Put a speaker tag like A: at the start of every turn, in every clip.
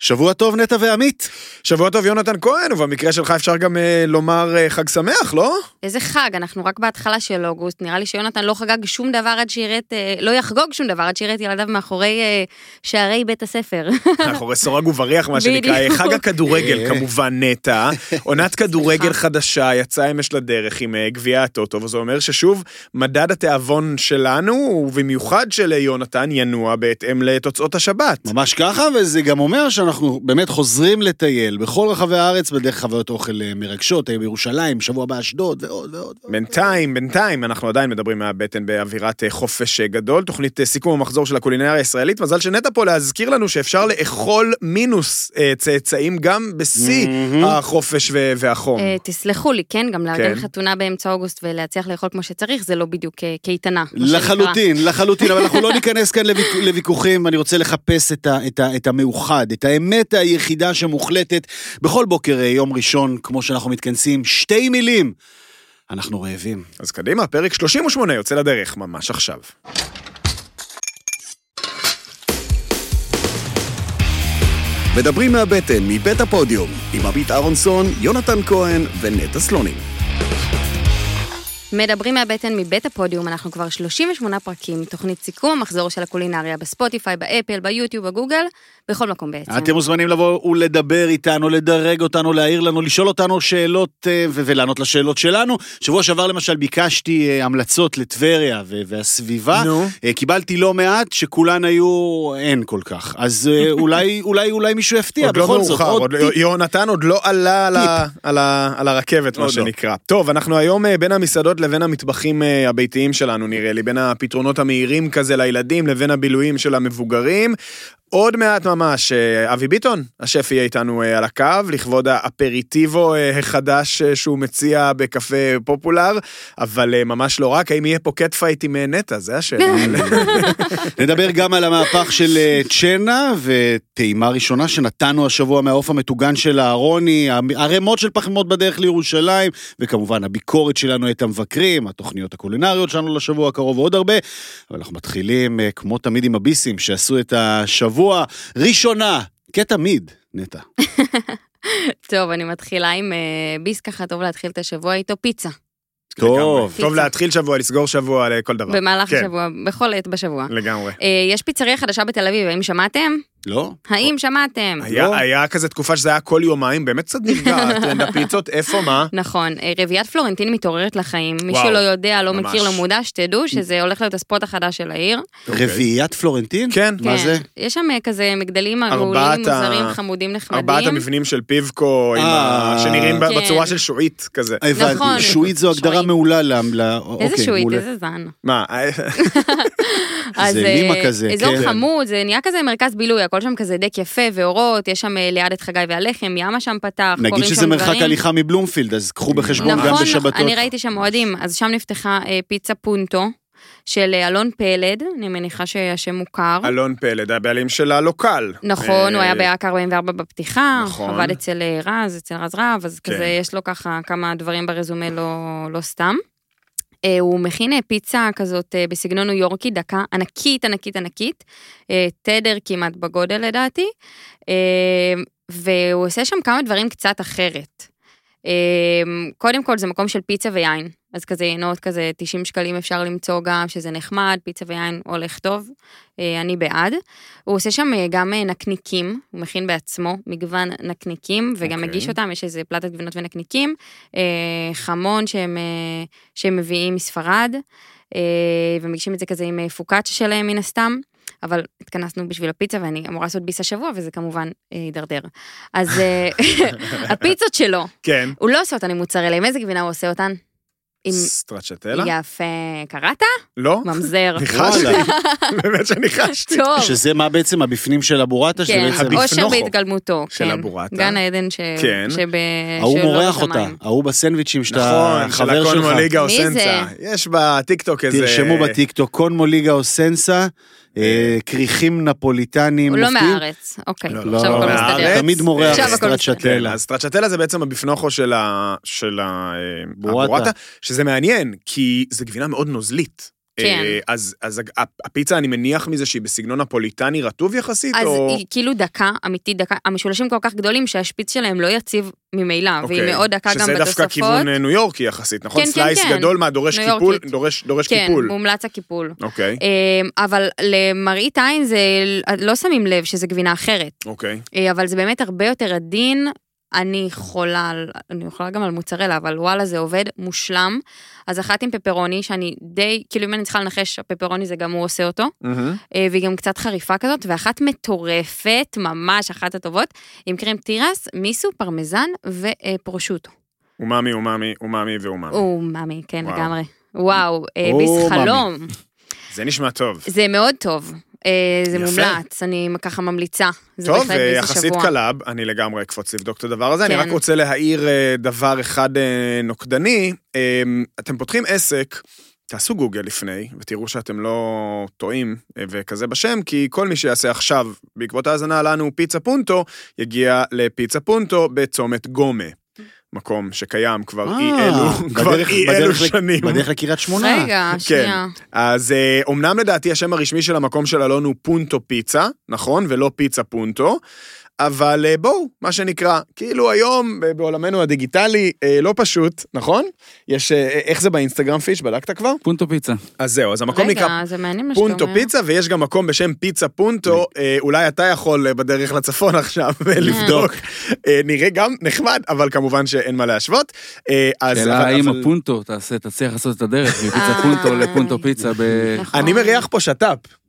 A: שבוע טוב, נטע ועמית.
B: שבוע טוב, יונתן כהן, ובמקרה שלך אפשר גם אה, לומר אה, חג שמח, לא?
C: איזה חג, אנחנו רק בהתחלה של אוגוסט, נראה לי שיונתן לא חגג שום דבר עד שיראה את, אה, לא יחגוג שום דבר עד שיראה את ילדיו מאחורי אה, שערי בית הספר.
B: מאחורי סורג ובריח, מה שנקרא.
C: בדיוק.
B: חג הכדורגל, כמובן, נטע. עונת כדורגל חדשה, יצאה אמש לדרך עם אה, גביע הטוטו, וזה אומר ששוב, מדד התיאבון שלנו, ובמיוחד של אה, יונתן, ינוע בהתאם לתוצאות השבת.
A: ממש ככה, וזה גם אומר שאנחנו באמת חוזרים לטייל בכל רחבי הארץ בדרך חוויות אוכל אה, מרגשות, היום בירושלים, שבוע באשדוד ועוד ועוד. ועוד.
B: בינתיים, בינתיים, אנחנו עדיין מדברים מהבטן באווירת אה, חופש אה, גדול, תוכנית אה, סיכום המחזור של הקולינריה הישראלית. מזל שנטע פה להזכיר לנו שאפשר לאכול מינוס אה, צאצאים גם בשיא. החופש והחום.
C: אה, תסלחו לי, כן, גם לארגן
B: כן.
C: חתונה באמצע אוגוסט ולהצליח לאכול כמו שצריך, זה לא בדיוק אה, קייטנה.
A: לחלוטין, לחלוטין, אבל אנחנו לא ניכנס כאן לוויכ- לוויכוחים, אני רוצה לחפש את, ה, את, ה, את המאוחד, את האמת היחידה שמוחלטת בכל בוקר אה, יום ראשון, כמו שאנחנו מתכנסים, שתי מילים. אנחנו רעבים.
B: אז קדימה, פרק 38 יוצא לדרך ממש עכשיו.
D: מדברים מהבטן, מבית הפודיום, עם עמית אהרונסון, יונתן כהן ונטע סלונים.
C: מדברים מהבטן מבית הפודיום, אנחנו כבר 38 פרקים, תוכנית סיכום המחזור של הקולינריה בספוטיפיי, באפל, ביוטיוב, בגוגל, בכל מקום בעצם.
A: אתם מוזמנים לבוא ולדבר איתנו, לדרג אותנו, להעיר לנו, לשאול אותנו שאלות אה, ו- ולענות לשאלות שלנו. שבוע שעבר למשל ביקשתי אה, המלצות לטבריה ו- והסביבה.
B: נו.
A: אה, קיבלתי לא מעט שכולן היו אין כל כך. אז אולי, אולי, אולי מישהו יפתיע,
B: עוד לא
A: בכל זאת.
B: מאוחר, עוד
A: טיפ.
B: יונתן עוד לא עלה על ה- על ה- על הרכבת, מה
A: עוד לא.
B: שנקרא. טוב, אנחנו היום בין המסעדות לבין המטבחים הביתיים שלנו, נראה לי, בין הפתרונות המהירים כזה לילדים לבין הבילויים של המבוגרים. עוד מעט ממש, אה, אבי ביטון, השף יהיה איתנו אה, על הקו, לכבוד האפריטיבו אה, החדש שהוא מציע בקפה פופולר, אבל ממש לא רק, האם יהיה פה cat fight עם נטע, זה השאלה.
A: נדבר גם על המהפך של צ'נה וטעימה ראשונה שנתנו השבוע מהעוף המטוגן של אהרוני, ערימות של פחמימות בדרך לירושלים, וכמובן הביקורת שלנו את המבקרים, התוכניות הקולינריות שלנו לשבוע הקרוב ועוד הרבה. אבל אנחנו מתחילים, כמו תמיד, עם הביסים שעשו את השבוע. ראשונה, כתמיד, נטע.
C: טוב, אני מתחילה עם אה, ביס ככה, טוב להתחיל את השבוע איתו, פיצה.
A: טוב.
B: טוב להתחיל שבוע, לסגור שבוע לכל דבר.
C: במהלך
B: כן,
C: השבוע, בכל עת בשבוע.
B: לגמרי.
C: אה, יש פיצריה חדשה בתל אביב, האם שמעתם?
A: לא?
C: האם שמעתם?
B: היה,
A: לא.
B: היה כזה תקופה שזה היה כל יומיים, באמת קצת נרגע, טרנד הפיצות, איפה, מה?
C: נכון, אה, רביעיית פלורנטין מתעוררת לחיים. מי שלא יודע, לא
B: ממש.
C: מכיר, לא מודע, שתדעו שזה הולך להיות הספוט החדש של העיר.
A: רביעיית פלורנטין?
B: כן.
A: מה
C: כן.
A: זה?
C: יש שם אה, כזה מגדלים מעולים,
B: ה-
C: מוזרים, חמודים, נחמדים.
B: ארבעת המבנים של פיבקו,
A: אה,
B: שנראים ב-
C: כן.
B: בצורה של שועית כזה.
A: הבנתי,
C: נכון.
A: שועית זו הגדרה. מעולה ל...
C: איזה
A: אוקיי,
C: שועית. איזה זן.
B: מה,
C: אז
A: זה לימה כזה,
C: אזור
A: כן.
C: חמוד, זה נהיה כזה מרכז בילוי, הכל שם כזה דק יפה ואורות, יש שם אה, ליד את חגי והלחם, ימה שם פתח,
A: נגיד
C: קורים
A: שזה
C: שם
A: מרחק
C: דברים.
A: הליכה מבלומפילד, אז קחו בחשבון גם
C: נכון, נכון,
A: בשבתות.
C: אני ראיתי שם אוהדים, אז שם נפתחה אה, פיצה פונטו של אה, אלון פלד, אני מניחה שהשם מוכר.
B: אלון פלד, הבעלים של הלוקל.
C: נכון, הוא
B: אה,
C: היה באק 44 בפתיחה,
B: נכון.
C: עבד אצל אה, רז, אצל רז רהב, אז
B: כן.
C: כזה יש לו ככה כמה דברים ברזומה לא, לא סתם. אה, הוא מכין אה, פיצה כזאת אה, בסגנון ניו יורקי, דקה ענקית, ענקית, ענקית, תדר כמעט בגודל לדעתי, והוא עושה שם כמה דברים קצת אחרת. אה, קודם כל זה מקום של פיצה ויין, אז כזה יינות כזה 90 שקלים אפשר למצוא גם, שזה נחמד, פיצה ויין הולך טוב, אה, אני בעד. הוא עושה שם אה, גם אה, נקניקים, הוא מכין בעצמו מגוון נקניקים, וגם
B: אוקיי.
C: מגיש אותם, יש איזה פלטת גבינות ונקניקים, חמון שהם, שהם מביאים מספרד, ומגישים את זה כזה עם פוקאצ'ה שלהם מן הסתם. אבל התכנסנו בשביל הפיצה ואני אמורה לעשות ביס השבוע וזה כמובן אה, יידרדר. אז אה, הפיצות שלו,
B: כן.
C: הוא לא עושה אותן עם מוצרלה, עם איזה גבינה הוא עושה אותן? עם...
B: סטרצ'טלה?
C: יפה. קראת?
B: לא?
C: ממזר.
B: ניחשתי. באמת שניחשתי.
C: טוב.
A: שזה מה בעצם הבפנים של הבורטה?
C: כן, אושר בהתגלמותו,
B: של
C: כן.
B: הבורטה.
C: גן העדן ש...
B: כן.
C: שב...
A: ההוא מורח אותה. ההוא בסנדוויצ'ים שאתה
B: נכון, של
A: חבר שלך.
B: הקולמוליגה או
C: מי זה?
B: סנסה. יש בטיקטוק איזה...
A: תרשמו בטיקטוק, קונמוליגה או סנסה, כריכים נפוליטנים
C: הוא לא. מהארץ, אוקיי.
B: לא, לא,
C: עכשיו הכל
B: מהארץ.
A: תמיד מורח סטרצ'טלה.
B: אז סטרצ'טלה זה בעצם הביפנוכו של. הבורטה, שזה מעניין, כי זה גבינה מאוד נוזלית.
C: כן.
B: אה, אז, אז הפ- הפיצה, אני מניח מזה שהיא בסגנון הנפוליטני רטוב יחסית,
C: אז
B: או...
C: היא כאילו דקה, אמיתית דקה, המשולשים כל כך גדולים שהשפיץ שלהם לא יציב ממילא, והיא
B: אוקיי.
C: מאוד דקה גם
B: שזה דווקא
C: בתוספות.
B: כיוון אה, ניו יורקי יחסית, נכון?
C: כן, כן,
B: slice
C: כן.
B: גדול, מה, דורש קיפול? דורש, דורש
C: כן,
B: קיפול.
C: מומלץ הקיפול.
B: אוקיי,
C: אמ, אבל למראית עין זה, לא שמים לב שזה גבינה אחרת.
B: אוקיי.
C: אה, אבל זה באמת הרבה יותר עדין. אני חולה, על- אני יכולה גם על מוצרלה, אבל וואלה זה עובד מושלם. אז אחת עם פפרוני, שאני די, כאילו אם אני צריכה לנחש, הפפרוני זה גם הוא עושה אותו. אה, והיא גם קצת חריפה כזאת, ואחת מטורפת, ממש אחת הטובות, עם קרם תירס, מיסו, פרמזן ופרושוטו.
B: אומאמי, אומאמי, אומאמי ואומאמי.
C: או, מאמי, כן,
B: וואו.
C: לגמרי. וואו, אה, ביס. חלום.
B: זה נשמע טוב.
C: זה מאוד טוב. אה, זה
B: יפה.
C: מומלץ, אני ככה ממליצה.
B: טוב, יחסית. קלאב, אני לגמרי אקפוץ לבדוק את הדבר הזה. אני
C: כן.
B: רק רוצה להעיר אה, דבר אחד אה, נוקדני. אתם פותחים עסק, תעשו גוגל לפני, ותראו שאתם לא טועים וכזה בשם, כי כל מי שיעשה עכשיו, בעקבות ההאזנה לנו פיצה פונטו, יגיע לפיצה פונטו בצומת גומה. מקום שקיים כבר אי
A: אה,
B: אלו, כבר אי אלו שנים.
A: בדרך לקריית שמונה.
C: רגע, שנייה.
B: אז אה, אומנם לדעתי השם הרשמי של המקום של אלון הוא פונטו פיצה, נכון? ולא פיצה פונטו. אבל אה, בואו, מה שנקרא, כאילו היום בעולמנו הדיגיטלי אה, לא פשוט, נכון? יש, אה, איך זה באינסטגרם פיש? בדקת כבר?
E: פונטו פיצה.
B: אז זהו, אז המקום נקרא
C: רגע, זה מעניין מה שאתה אומר.
B: פונטו פיצה, ויש גם מקום בשם פיצה פונטו, אולי אתה יכול בדרך לצפון עכשיו לבדוק. אה, נראה גם נחמד, אבל כמובן שאין מה להשוות.
E: שאלה האם
B: אבל-
E: הפונטו תעשה, תצליח לעשות את הדרך מפיצה. פונטו לפונטו פיצה ב...
C: נכון.
B: אני מריח פה שת"פ.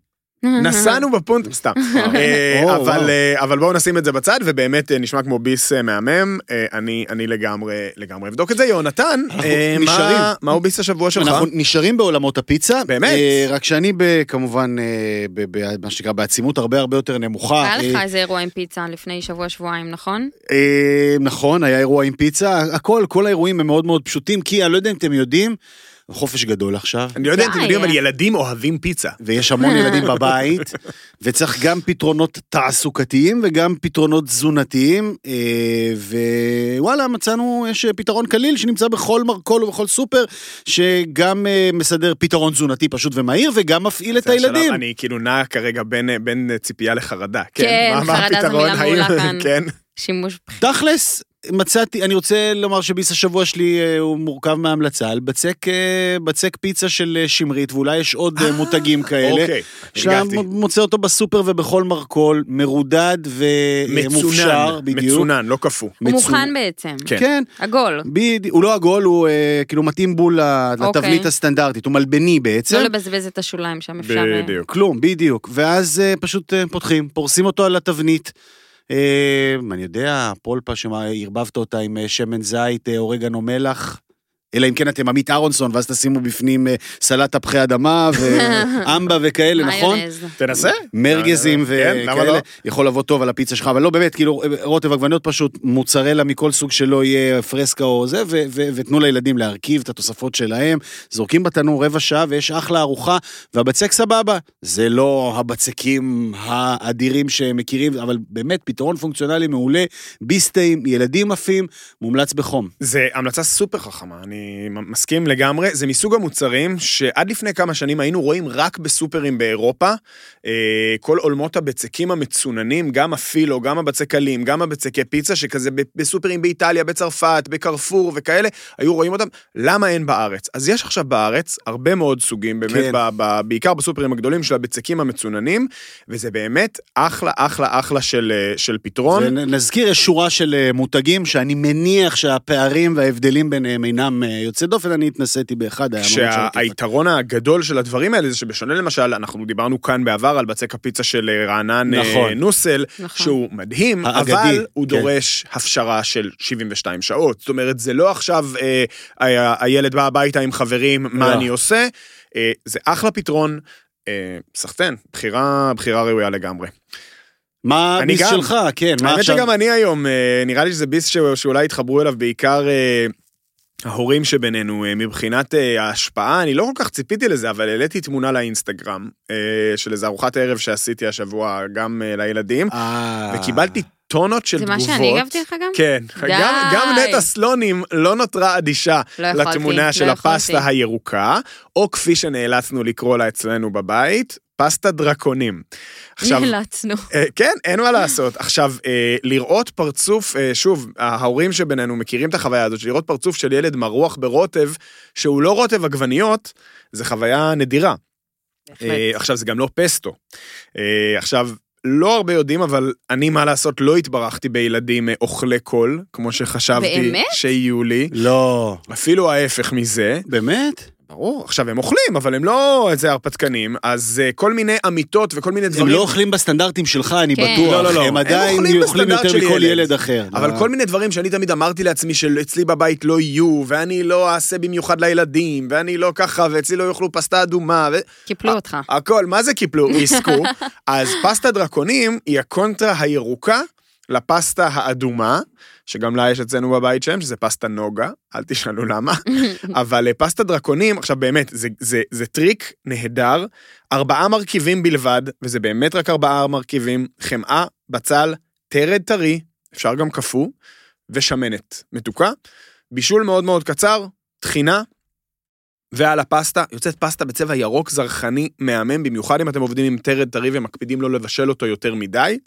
B: נסענו בפונט, סתם. אה, אבל,
A: וואו.
B: אה, אבל בואו נשים את זה בצד, ובאמת אה, נשמע כמו ביס אה, מהמם. אה, אני, לגמרי, אבדוק את זה. יונתן, אה, מה-. מהו ביס השבוע שלך?
A: אנחנו נשארים בעולמות הפיצה.
B: באמת?
A: אה, רק שאני ב- כמובן, אה, ב- ב- מה שנקרא, בעצימות הרבה הרבה יותר נמוכה.
C: היה לך
A: אה,
C: איזה אירוע עם פיצה לפני שבוע-שבועיים, נכון?
A: אה, נכון, היה אירוע עם פיצה, הכל, כל האירועים הם מאוד מאוד פשוטים, כי אני לא יודע אם אתם יודעים, חופש גדול עכשיו,
B: אני לא יודע אם אתם. יודעים, אבל ילדים אוהבים פיצה.
A: ויש המון ילדים בבית, וצריך גם פתרונות תעסוקתיים וגם פתרונות תזונתיים, אה, ווואלה, מצאנו, יש פתרון קליל שנמצא בכל מרכול ובכל סופר, שגם אה, מסדר פתרון תזונתי פשוט ומהיר, וגם מפעיל את הילדים.
B: אני כאילו נע כרגע בין, בין ציפייה לחרדה.
C: כן,
B: מה- מה
C: חרדה זו? מילה מעולה כאן.
B: כן.
C: שימוש...
A: תכלס, מצאתי, אני רוצה לומר שביס השבוע שלי אה, הוא מורכב מהמלצה על בצק, אה, בצק פיצה של אה, שמרית, ואולי יש עוד מותגים כאלה.
B: אוקיי, הגעתי.
A: מוצא אותו בסופר ובכל מרכול, מרודד ומופשר, בדיוק.
B: מצונן, לא קפוא.
C: הוא
A: מצונן.
C: מוכן בעצם.
B: כן.
A: כן,
C: עגול.
A: בדיוק, הוא לא עגול, הוא אה, כאילו מתאים בול לתבנית
C: אוקיי.
A: הסטנדרטית, הוא מלבני בעצם.
C: לא לבזבז את השוליים שם, אפשר...
B: בדיוק.
A: כלום, בדיוק. ואז אה, פשוט אה, פותחים, פורסים אותו על התבנית. אה, אני יודע, פולפה שערבבת אותה עם אה, שמן זית, אה, אורגנו מלח. אלא אם כן אתם עמית אהרונסון, ואז תשימו בפנים אה, סלט תפוחי אדמה ואמבה וכאלה, נכון?
C: מיונז.
B: תנסה.
A: מרגזים
B: כן, למה
A: וכאלה,
B: לא?
A: יכול לבוא טוב על הפיצה שלך, אבל לא באמת, כאילו, רוטב עגבניות פשוט, מוצרלה מכל סוג שלא יהיה פרסקה או זה, ו- ו- ותנו לילדים להרכיב את התוספות שלהם, זורקים בתנור רבע שעה ויש אחלה ארוחה, והבצק סבבה. זה לא הבצקים האדירים שהם מכירים, אבל באמת פתרון פונקציונלי מעולה, ביסטים, ילדים עפים, מומלץ בחום.
B: זה המלצה סופר חכמה, אני מסכים לגמרי. זה מסוג המוצרים שעד לפני כמה שנים היינו רואים רק בסופרים באירופה. אה, כל עולמות הבצקים המצוננים, גם הפילו, גם הבצקלים, גם הבצקי פיצה, שכזה בסופרים באיטליה, בצרפת, בקרפור וכאלה, היו רואים אותם. למה אין בארץ? אז יש עכשיו בארץ הרבה מאוד סוגים, באמת,
A: כן.
B: ב- ב- בעיקר בסופרים הגדולים של הבצקים המצוננים, וזה באמת אחלה, אחלה, אחלה של, אה, של פתרון.
A: ונזכיר, יש שורה של אה, מותגים שאני מניח שהפערים וההבדלים ביניהם אינם יוצא דופן, אני התנסיתי באחד, היה.
B: כשהיתרון הגדול של הדברים האלה זה שבשונה למשל, אנחנו דיברנו כאן בעבר על בצק הפיצה של אה, רענן אה,
A: נכון.
B: נוסל,
C: נכון.
B: שהוא מדהים,
A: האגדי,
B: אבל הוא
A: כן.
B: דורש הפשרה של 72 שעות. זאת אומרת, זה לא עכשיו אה, ה- הילד בא הביתה עם חברים, מה
A: לא.
B: אני עושה? אה, זה אחלה פתרון. אה, סחטיין, בחירה, בחירה ראויה לגמרי.
A: מה
B: אני
A: הביס
B: גם.
A: שלך? כן, מה
B: האמת
A: עכשיו?
B: שגם אני היום, אה, נראה לי שזה ביס שאולי התחברו אליו בעיקר אה, ההורים שבינינו, אה, מבחינת אה, ההשפעה, אני לא כל כך ציפיתי לזה, אבל העליתי תמונה לאינסטגרם אה, של איזה ארוחת ערב שעשיתי השבוע גם לילדים, וקיבלתי טונות של
C: זה
B: תגובות.
C: מה שאני הגבתי לך גם?
B: כן,
C: די.
B: גם, גם נטע סלונים לא נותרה אדישה
C: לא יכולתי,
B: לתמונה של
C: לא
B: הפסטה
C: יכולתי.
B: הירוקה, או כפי שנאלצנו לקרוא לה אצלנו בבית, פסטה דרקונים. עכשיו,
C: נאלצנו.
B: אה, כן, אין מה לעשות. עכשיו, אה, לראות פרצוף, אה, שוב, ההורים שבינינו מכירים את החוויה הזאת, לראות פרצוף של ילד מרוח ברוטב, שהוא לא רוטב עגבניות, זה חוויה נדירה. עכשיו, זה גם לא פסטו. עכשיו, לא הרבה יודעים, אבל אני, מה לעשות, לא התברכתי בילדים אוכלי קול, כמו שחשבתי
C: באמת?
B: שיהיו לי.
A: לא.
B: אפילו ההפך מזה.
A: באמת?
B: ברור, עכשיו הם אוכלים, אבל הם לא איזה הרפתקנים, אז אה, כל מיני אמיתות וכל מיני
A: הם
B: דברים...
A: לא אוכלים בסטנדרטים שלך, אני
C: כן.
A: בטוח.
B: לא, לא, לא.
A: הם
B: הם
A: עדיין
B: אוכלים
A: יותר מכל
B: ילד.
A: ילד אחר.
B: אבל
A: לא.
B: כל מיני דברים שאני תמיד אמרתי לעצמי שאצלי בבית לא יהיו, ואני לא אעשה במיוחד לילדים, ואני לא ככה, ואצלי לא יאכלו פסטה אדומה, ו...
C: קיפלו אותך.
B: הכל, מה זה קיפלו? ריסקו. אז פסטה דרקונים היא הקונטרה הירוקה לפסטה האדומה, שגם לה יש אצלנו בבית שם, שזה פסטה נוגה, אל תשאלו למה. אבל אה, פסטה דרקונים, עכשיו באמת, זה, זה, זה טריק נהדר, ארבעה מרכיבים בלבד, וזה באמת רק ארבעה מרכיבים, חמאה, בצל, תרד טרי, אפשר גם קפוא, ושמנת מתוקה. בישול מאוד מאוד קצר, טחינה, ועל הפסטה, יוצאת פסטה בצבע ירוק זרחני מהמם, במיוחד אם אתם עובדים עם תרד טרי ומקפידים לא לבשל אותו יותר מדי.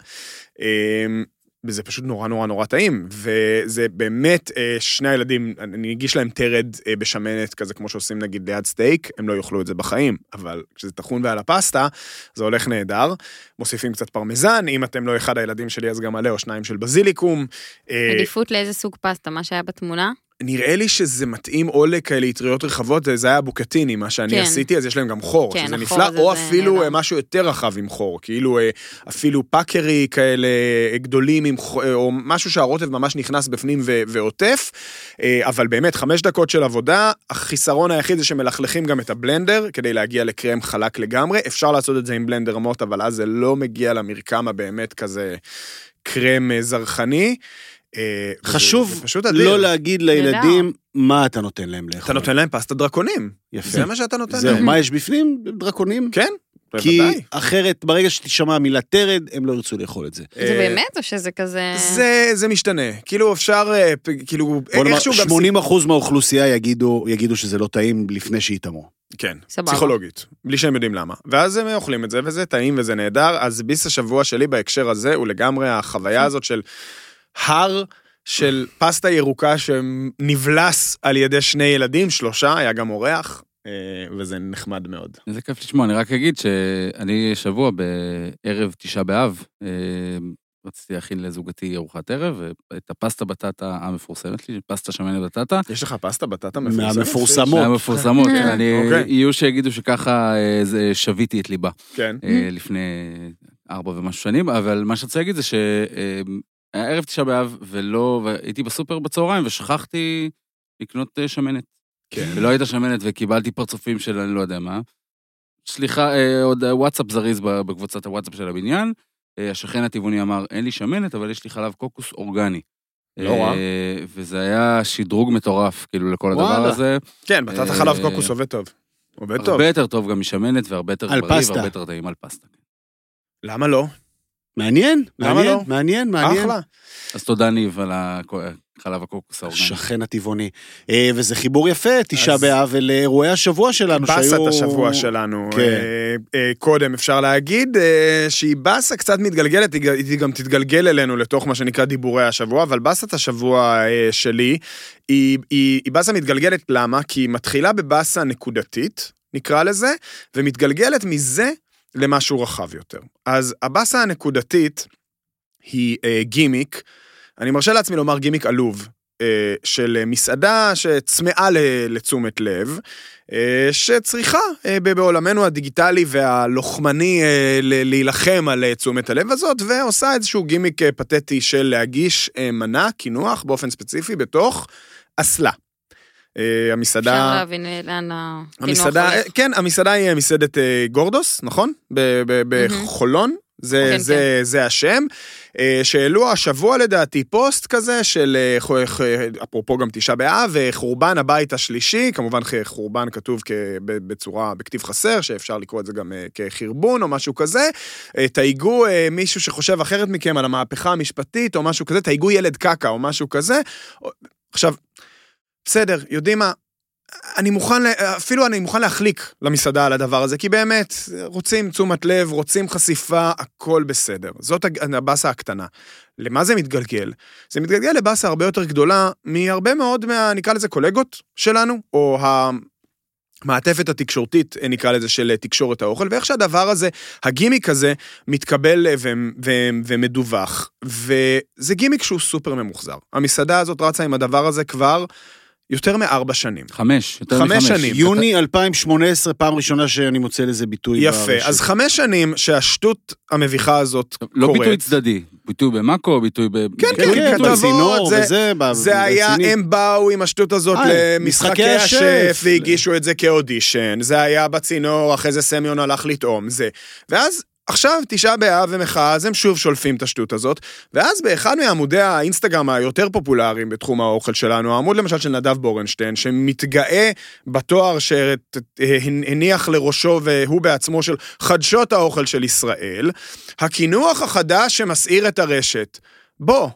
B: וזה פשוט נורא נורא נורא טעים, וזה באמת, אה, שני הילדים, אני אגיש להם תרד אה, בשמנת כזה, כמו שעושים נגיד ליד סטייק, הם לא יאכלו את זה בחיים, אבל כשזה טחון ועל הפסטה, זה הולך נהדר. מוסיפים קצת פרמזן, אם אתם לא אחד הילדים שלי אז גם מלא או שניים של בזיליקום. אה,
C: עדיפות לאיזה סוג פסטה, מה שהיה בתמונה?
B: נראה לי שזה מתאים או לכאלה אטריות רחבות, זה היה בוקטיני, מה שאני
C: כן.
B: עשיתי, אז יש להם גם חור,
C: כן,
B: שזה נפלא, או
C: זה
B: אפילו
C: נהדר.
B: אה, משהו יותר רחב עם חור, כאילו אה, אפילו פאקרי כאלה אה, גדולים עם חור, או משהו שהרוטב ממש נכנס בפנים ו- ועוטף, אבל באמת, חמש דקות של עבודה, החיסרון היחיד זה שמלכלכים גם את הבלנדר, כדי להגיע לקרם חלק לגמרי, אפשר לעשות את זה עם בלנדר מוט, אבל אז זה לא מגיע למרקם הבאמת כזה קרם זרחני. אה,
A: חשוב
B: פשוט.
A: לא להגיד לילדים מה אתה נותן להם לאכול.
B: אתה נותן להם פסטה דרקונים.
A: יפה.
B: זה מה שאתה נותן להם.
A: מה יש בפנים? דרקונים.
B: כן,
A: כי. אחרת, ברגע שתשמע המילה תרד, הם לא ירצו לאכול את זה.
C: זה
B: אה,
C: באמת או שזה כזה...
B: זה, זה משתנה. כאילו אפשר, אה, כאילו,
A: בוא נאמר,
B: איכשהו גם...
A: 80 אחוז מהאוכלוסייה יגידו, יגידו שזה לא טעים לפני שיטעמו.
B: כן,
C: סבבה.
B: פסיכולוגית, בלי שהם יודעים למה. ואז הם אוכלים את זה, וזה טעים וזה נהדר. אז ביס השבוע שלי בהקשר הזה הוא לגמרי החוויה הזאת של הר של פסטה ירוקה שנבלס על ידי שני ילדים, שלושה, היה גם אורח, אה, וזה נחמד מאוד.
E: איזה כיף לשמוע, אני רק אגיד שאני שבוע בערב תשעה באב, אה, רציתי להכין לזוגתי ארוחת ערב, ואת הפסטה בטטה המפורסמת שלי, פסטה שמנת בטטה.
B: יש לך פסטה בטטה מפורסמת?
A: מהמפורסמות.
E: מהמפורסמות, אני,
B: אוקיי.
E: יהיו שיגידו שככה אה, זה- שביתי את ליבה
B: כן.
E: לפני ארבע ומשהו שנים, אבל מה שרציתי להגיד זה שהיה ערב תשעה באב, ולא, והייתי בסופר בצהריים ושכחתי לקנות אה, שמנת.
B: כן.
E: ולא הייתה שמנת וקיבלתי פרצופים של אני לא יודע מה. סליחה, אה, עוד אה, וואטסאפ זריז בקבוצת הוואטסאפ של הבניין. אה, השכן הטבעוני אמר, אין לי שמנת, אבל יש לי חלב קוקוס אורגני.
B: לא רע.
E: אה, וזה היה שדרוג מטורף, כאילו, לכל הדבר
A: וואלה.
E: הזה.
B: כן, בטטה
E: אה,
B: חלב קוקוס עובד טוב. עובד טוב.
E: הרבה יותר טוב גם משמנת, והרבה יותר בריא. והרבה יותר טעים על פסטה.
B: למה לא?
A: מעניין, מעניין,
B: לא?
A: מעניין, מעניין.
B: אחלה.
E: אז תודה, ניב, על הקו- חלב הקוקוס האורגני.
A: השכן הטבעוני. אה, וזה חיבור יפה, תשעה
B: אז-
A: באב, אל אירועי השבוע שלנו,
B: באסת
A: שהיו...
B: השבוע שלנו.
A: כן.
B: אה, אה, קודם אפשר להגיד אה, שהיא באסה קצת מתגלגלת, היא גם תתגלגל אלינו לתוך מה שנקרא דיבורי השבוע, אבל באסת השבוע אה, שלי היא, היא, היא באסה מתגלגלת, למה? כי היא מתחילה בבאסה נקודתית, נקרא לזה, ומתגלגלת מזה למשהו רחב יותר. אז הבאסה הנקודתית היא אה, גימיק, אני מרשה לעצמי לומר גימיק עלוב, אה, של מסעדה שצמאה לתשומת לב, אה, שצריכה אה, בעולמנו הדיגיטלי והלוחמני אה, להילחם על אה, תשומת הלב הזאת, ועושה איזשהו גימיק אה, פתטי של להגיש אה, מנה, קינוח, באופן ספציפי, בתוך אסלה. אה, המסעדה...
C: אפשר להבין אה, לאן
B: המסעדה,
C: הולך.
B: כן, המסעדה היא מסעדת אה, גורדוס, נכון? בחולון. זה,
C: כן,
B: זה, זה השם. אה, שהעלו השבוע לדעתי פוסט כזה של, אה, אפרופו גם תשעה באב, אה, חורבן הבית השלישי, כמובן חורבן כתוב בצורה, בכתיב חסר, שאפשר לקרוא את זה גם אה, כחרבון או משהו כזה. אה, תייגו אה, מישהו שחושב אחרת מכם על המהפכה המשפטית או משהו כזה, תייגו ילד קקא או משהו כזה. עכשיו, בסדר, יודעים מה? אני מוכן, אפילו אני מוכן להחליק למסעדה על הדבר הזה, כי באמת, רוצים תשומת לב, רוצים חשיפה, הכל בסדר. זאת הבאסה הקטנה. למה זה מתגלגל? זה מתגלגל לבאסה הרבה יותר גדולה מהרבה מאוד מה, נקרא לזה קולגות שלנו, או המעטפת התקשורתית, נקרא לזה, של תקשורת האוכל, ואיך שהדבר הזה, הגימיק הזה, מתקבל ו- ו- ומדווח, וזה גימיק שהוא סופר ממוחזר. המסעדה הזאת רצה עם הדבר הזה כבר יותר מארבע שנים.
E: חמש, יותר
B: חמש
E: מחמש.
B: שנים.
A: יוני 2018, פעם ראשונה שאני מוצא לזה ביטוי.
B: יפה,
A: ברשת.
B: אז חמש שנים שהשטות המביכה הזאת
E: לא
B: קורית.
E: ביטוי צדדי, ביטוי במאקו, ביטוי ב...
B: כן,
A: כן, כן,
B: כתבות,
A: בצינור
B: זה-
A: וזה,
B: זה היה. הם באו עם השטות הזאת למשחקי
A: משחקי
B: השף,
A: השף.
B: והגישו את זה כאודישן, זה היה בצינור, אחרי זה סמיון הלך לטעום, זה. ואז... עכשיו, תשעה באב ומחאה, אז הם שוב שולפים את השטות הזאת, ואז באחד מעמודי האינסטגרם היותר פופולריים בתחום האוכל שלנו, העמוד למשל של נדב בורנשטיין, שמתגאה בתואר שהניח לראשו והוא בעצמו של חדשות האוכל של ישראל, הקינוח החדש שמסעיר את הרשת. בוא,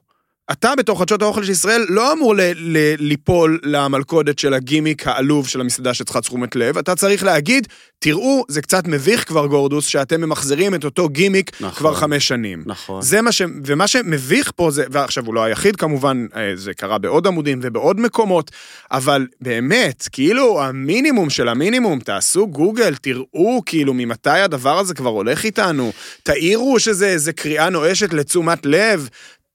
B: אתה בתור חדשות האוכל של ישראל לא אמור ל- ל- ליפול למלכודת של הגימיק העלוב של המסעדה שצריכה תשומת לב, אתה צריך להגיד, תראו, זה קצת מביך כבר גורדוס, שאתם ממחזרים את אותו גימיק
A: נכון.
B: כבר חמש שנים.
A: נכון.
B: זה מה ש... ומה שמביך פה זה, ועכשיו הוא לא היחיד כמובן, אה, זה קרה בעוד עמודים ובעוד מקומות, אבל באמת, כאילו המינימום של המינימום, תעשו גוגל, תראו כאילו ממתי הדבר הזה כבר הולך איתנו, תעירו שזה קריאה נואשת לתשומת לב.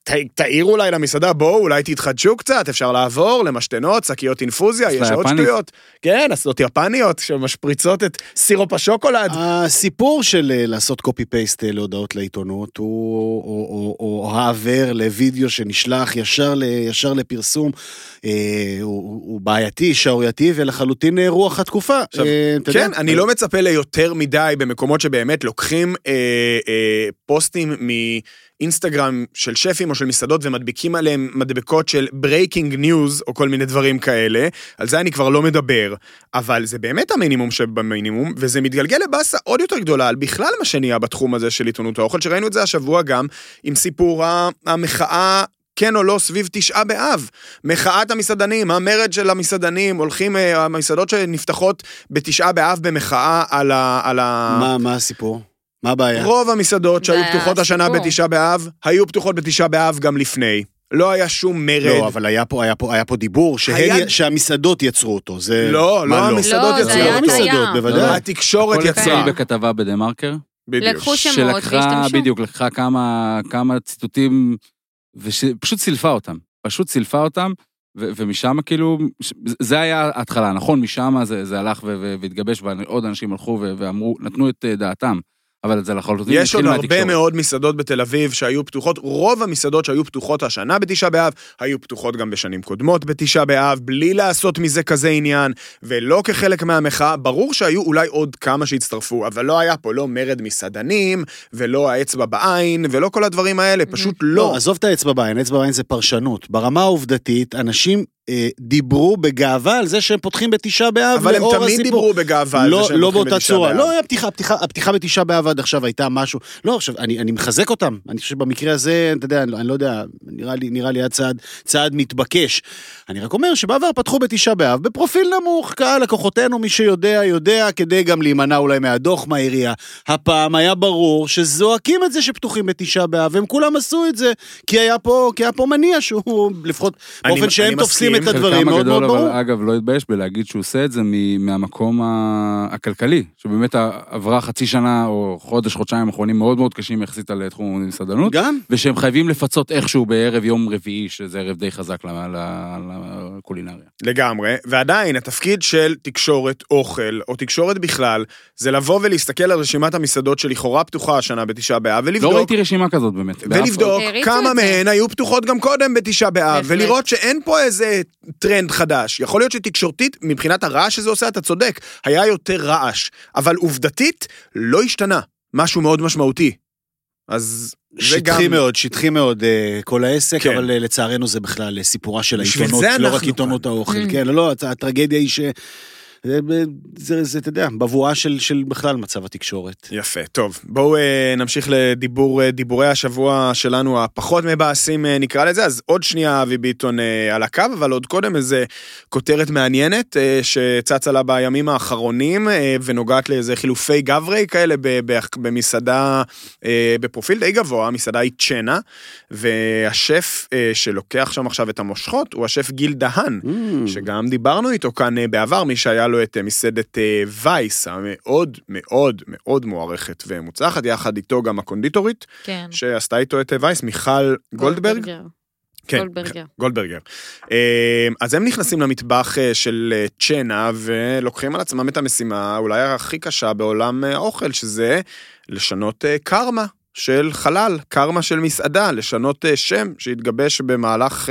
B: ת- תעירו אולי למסעדה, בואו, אולי תתחדשו קצת, אפשר לעבור למשתנות, שקיות אינפוזיה, יש עוד. שטויות. כן, אסלות יפניות שמשפריצות את סירופ השוקולד.
A: הסיפור של אה, לעשות קופי פייסט להודעות לעיתונות הוא, או, או, או העבר לוידאו שנשלח ישר, ל, ישר לפרסום, אה, הוא, הוא בעייתי, שערורייתי ולחלוטין אה, רוח התקופה.
B: עכשיו,
A: אה, אתה יודע,
B: כן, אני לא מצפה ליותר מדי במקומות שבאמת לוקחים אה, אה, פוסטים מאינסטגרם של שפים או של מסעדות ומדביקים עליהם מדבקות של breaking news או כל מיני דברים כאלה, על זה אני כבר לא מדבר, אבל זה באמת המינימום שבמינימום, וזה מתגלגל לבאסה עוד יותר גדולה על בכלל מה שנהיה בתחום הזה של עיתונות האוכל, שראינו את זה השבוע גם עם סיפור המחאה. כן או לא סביב תשעה באב. מחאת המסעדנים, המרד של המסעדנים, הולכים, אה, המסעדות שנפתחות בתשעה באב במחאה על ה... על ה...
A: מה, מה הסיפור? מה הבעיה?
B: רוב המסעדות שהיו
C: זה
B: פתוחות השנה. בתשעה באב, היו פתוחות בתשעה באב גם לפני. לא היה שום מרד.
A: לא, אבל היה פה, היה פה, היה פה דיבור שהן,
B: היה-
A: שהמסעדות יצרו אותו. זה...
B: לא,
A: מה
B: לא המסעדות
C: לא, זה
B: יצרו
C: היה
B: אותו.
C: הטעיה.
A: המסעדות, בוודאי.
B: התקשורת
E: הכל
B: יצרה.
E: התחיל בכתבה בדה מרקר,
B: בדיוק.
C: לקחו שמות
E: שלקחה,
C: והשתמשו.
E: בדיוק, לקחה כמה, כמה ציטוטים, ופשוט סילפה אותם. פשוט סילפה אותם, ו- ומשם כאילו, זה היה ההתחלה, נכון? משם זה, זה הלך ו- והתגבש, ועוד אנשים הלכו ו- ואמרו, נתנו את אה, דעתם. אבל זה לחלוטין
B: יש עוד
E: התחיל
B: הרבה. מאוד מסעדות בתל אביב שהיו פתוחות, רוב המסעדות שהיו פתוחות השנה בתשעה באב, היו פתוחות גם בשנים קודמות בתשעה באב, בלי לעשות מזה כזה עניין, ולא כחלק מהמחאה. ברור שהיו אולי עוד כמה שהצטרפו, אבל לא היה פה לא מרד מסעדנים, ולא האצבע בעין, ולא כל הדברים האלה, פשוט לא.
A: לא, עזוב את האצבע בעין, אצבע בעין זה פרשנות. ברמה העובדתית, אנשים דיברו בגאווה על זה שהם פותחים בתשעה באב
B: אבל הם
A: לאור
B: תמיד
A: הסיפור.
B: דיברו בגאווה על זה
A: לא,
B: שהם
A: לא באותה
B: בתשעה
A: צורה.
B: באב.
A: לא, היה פתיחה, פתיחה, הפתיחה בתשעה באב עד עכשיו הייתה משהו. לא, עכשיו, אני, אני מחזק אותם. אני חושב שבמקרה הזה, אתה יודע, אני, לא- אני לא יודע, נראה לי, נראה לי היה צעד, צעד מתבקש. אני רק אומר שבעבר פתחו בתשעה באב בפרופיל נמוך, קהל לקוחותינו, מי שיודע, יודע, כדי גם להימנע אולי מהדוח מהעירייה. הפעם היה ברור שזועקים את זה שפתוחים בתשעה באב, והם כולם עשו את זה, כי היה פה, כי היה פה מניע שהוא, לפחות
B: אני-
A: באופן שהם
B: אני
A: תופסים
B: מסכים.
A: את הדברים, מאוד מאוד ברור.
E: אבל אגב, לא התבייש בלהגיד שהוא עושה את זה מ- מהמקום ה- הכלכלי, שבאמת ה- עברה חצי שנה או חודש, חודשיים אחרונים מאוד מאוד קשים יחסית על תחום המסעדנות,
A: גם?
E: ושהם חייבים לפצות איכשהו בערב יום רביעי, שזה ערב די חזק לקולינריה.
B: לגמרי, ועדיין התפקיד של תקשורת אוכל, או תקשורת בכלל, זה לבוא ולהסתכל על רשימת המסעדות שלכאורה פתוחה השנה בתשעה באב,
E: לא
B: ולבדוק,
E: ראיתי רשימה כזאת באמת.
B: ולבדוק כמה. מהן היו פתוחות גם קודם בתשעה באב. ולראות שאין פה איזה טרנד חדש. יכול להיות שתקשורתית, מבחינת הרעש שזה עושה, אתה צודק, היה יותר רעש, אבל עובדתית, לא השתנה משהו מאוד משמעותי. אז זה גם...
A: שטחי מאוד, שטחי מאוד אה, כל העסק,
B: כן.
A: אבל אה, לצערנו זה בכלל אה, סיפורה של העיתונות, לא רק עיתונות
B: כאן.
A: האוכל.
C: Mm.
A: כן, לא, לא, הטרגדיה היא ש... זה, זה, זה, אתה יודע, בבואה של, של בכלל מצב התקשורת.
B: יפה, טוב. בואו אה, נמשיך לדיבור, אה, דיבורי השבוע שלנו הפחות מבאסים אה, נקרא לזה, אז עוד שנייה אבי ביטון אה, על הקו, אבל עוד קודם איזה כותרת מעניינת אה, שצצה לה בימים האחרונים אה, ונוגעת לאיזה חילופי גברי כאלה ב- ב- במסעדה אה, בפרופיל די גבוה, המסעדה היא צ'נה, והשף אה, שלוקח שם עכשיו את המושכות הוא השף גיל דהן.
A: Mm.
B: שגם דיברנו איתו כאן אה, בעבר, מי שהיה לו את אה, מסעדת אה, וייס, המאוד מאוד מאוד מוערכת ומוצלחת, יחד איתו גם הקונדיטורית,
C: כן.
B: שעשתה איתו את אה, וייס, מיכל גולדברג. כן,
C: גולדברגר.
B: גולדברגר. אז הם נכנסים למטבח של צ'נה ולוקחים על עצמם את המשימה אולי הכי קשה בעולם האוכל, שזה לשנות קרמה של חלל, קרמה של מסעדה, לשנות שם שהתגבש במהלך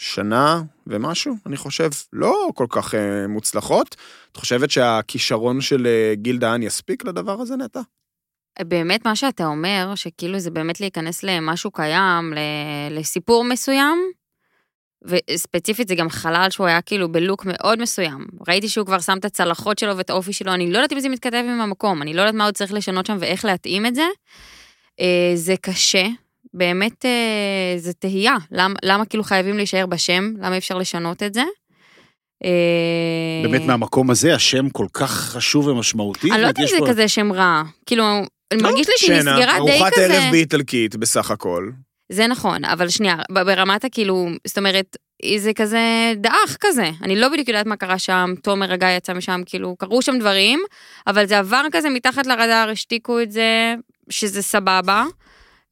B: שנה ומשהו, אני חושב, לא כל כך אה, מוצלחות. את חושבת שהכישרון של אה, גיל דהן יספיק לדבר הזה, נטע?
C: באמת מה שאתה אומר, שכאילו זה באמת להיכנס למשהו קיים, לסיפור מסוים, וספציפית זה גם חלל שהוא היה כאילו בלוק מאוד מסוים. ראיתי שהוא כבר שם את הצלחות שלו ואת האופי שלו, אני לא יודעת אם זה מתכתב עם המקום, אני לא יודעת מה עוד צריך לשנות שם ואיך להתאים את זה. אה, זה קשה, באמת אה, זה תהייה, למה, למה כאילו חייבים להישאר בשם, למה אי אפשר לשנות את זה. אה,
A: באמת מהמקום הזה, השם כל כך חשוב ומשמעותי.
C: אני לא יודעת אם זה
A: פה-
C: כזה שם רע, כאילו, מרגיש לי שהיא נסגרה די
B: ארוחת
C: כזה.
B: ערב באיטלקית בסך הכל.
C: זה נכון, אבל שנייה, ברמת הכאילו, זאת אומרת, זה כזה דעך כזה. אני לא בדיוק יודעת מה קרה שם, תומר הגיא יצא משם, כאילו, קרו שם דברים, אבל זה עבר כזה מתחת לרדאר, השתיקו את זה, שזה סבבה.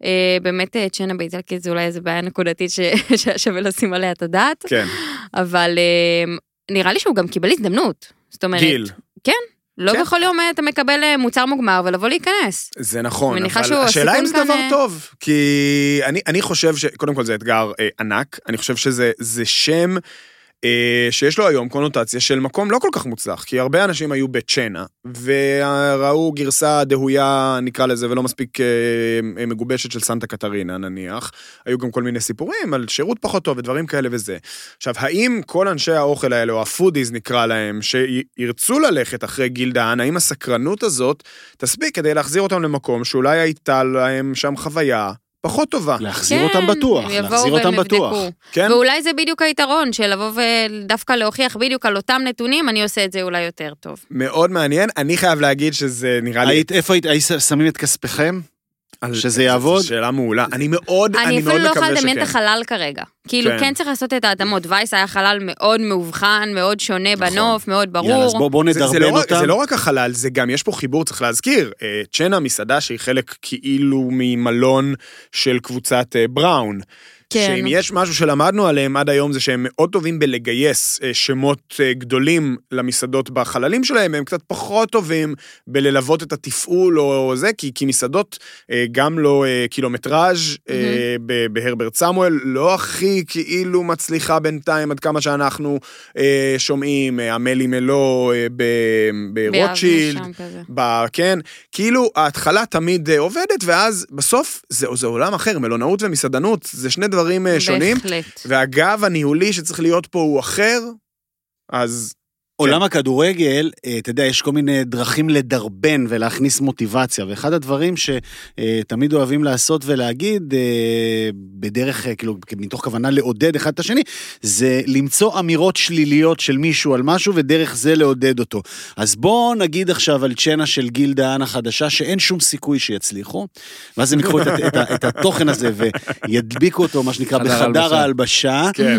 C: אה, באמת, אה, צ'נה באיטלקית זה אולי איזה בעיה נקודתית ש- שהיה שווה לשים עליה את הדעת,
B: כן,
C: אבל אה, נראה לי שהוא גם קיבל הזדמנות. זאת אומרת,
B: גיל.
C: לא
B: כן.
C: בכל יום אתה מקבל מוצר מוגמר ולבוא להיכנס.
B: זה נכון, אבל השאלה אם זה
C: כאן,
B: דבר טוב, כי אני, אני חושב שקודם כל זה אתגר אה, ענק, אני חושב שזה זה שם שיש לו היום קונוטציה של מקום לא כל כך מוצלח, כי הרבה אנשים היו בצ'נה, וראו גרסה דהויה, נקרא לזה, ולא מספיק אה, מגובשת של סנטה קטרינה נניח, היו גם כל מיני סיפורים על שירות פחות טוב ודברים כאלה וזה. עכשיו, האם כל אנשי האוכל האלה, או ה foodies נקרא להם, שירצו ללכת אחרי גיל דהן, האם הסקרנות הזאת תספיק כדי להחזיר אותם למקום שאולי הייתה להם שם חוויה פחות טובה,
A: להחזיר אותם בטוח,
C: כן, הם יבואו
A: להחזיר אותם בטוח.
B: כן?
C: ואולי זה בדיוק היתרון, של לבוא ודווקא להוכיח בדיוק על אותם נתונים, אני עושה את זה אולי יותר טוב.
B: מאוד מעניין, אני חייב להגיד שזה נראה לי...
A: היית, איפה היית, היית שמים את כספכם?
B: על-
A: שזה יעבוד?
B: זו שאלה מעולה. אני מאוד,
C: אני
B: אני
C: אפילו
B: מאוד
C: לא יכולה
B: מקווה
C: לדמיין את
B: שכן.
C: החלל כרגע. כאילו,
B: כן.
C: כן צריך לעשות את ההתאמות. וייס היה חלל מאוד מאובחן, מאוד שונה בנוף, מאוד ברור.
A: יאללה, אז בואו בוא
B: זה- זה
A: נדרבן
B: לא
A: אותם.
B: זה לא רק החלל, זה גם, יש פה חיבור, צריך להזכיר. אה, צ'נה מסעדה שהיא חלק כאילו ממלון של קבוצת אה, בראון.
C: כן.
B: שאם יש משהו שלמדנו עליהם עד היום זה שהם מאוד טובים בלגייס אה, שמות אה, גדולים למסעדות בחללים שלהם, הם קצת פחות טובים בללוות את התפעול או זה, כי, כי מסעדות, אה, גם לא קילומטראז' ב- בהרברט סמואל, לא הכי כאילו מצליחה בינתיים עד כמה שאנחנו שומעים, המלי מלו ברוטשילד. ב... כן, כאילו ההתחלה תמיד עובדת, ואז בסוף זה, זה עולם אחר, מלונאות ומסעדנות, זה שני דברים אה, שונים,
C: בהחלט.
B: והגב הניהולי שצריך להיות פה הוא אחר, אז
A: עולם הכדורגל, אה, אתה יודע, יש כל מיני דרכים לדרבן ולהכניס מוטיבציה, ואחד הדברים שתמיד אוהבים לעשות ולהגיד, אה, בדרך, אה, כאילו, מתוך כוונה לעודד אחד את השני, זה למצוא אמירות שליליות של מישהו על משהו, ודרך זה לעודד אותו. אז בואו נגיד עכשיו על צ'נה של גיל דהן החדשה, שאין שום סיכוי שיצליחו, ואז הם יקחו את, את, את התוכן הזה וידביקו אותו, מה שנקרא,
E: חדר
A: בחדר
E: ההלבשה.
B: כן.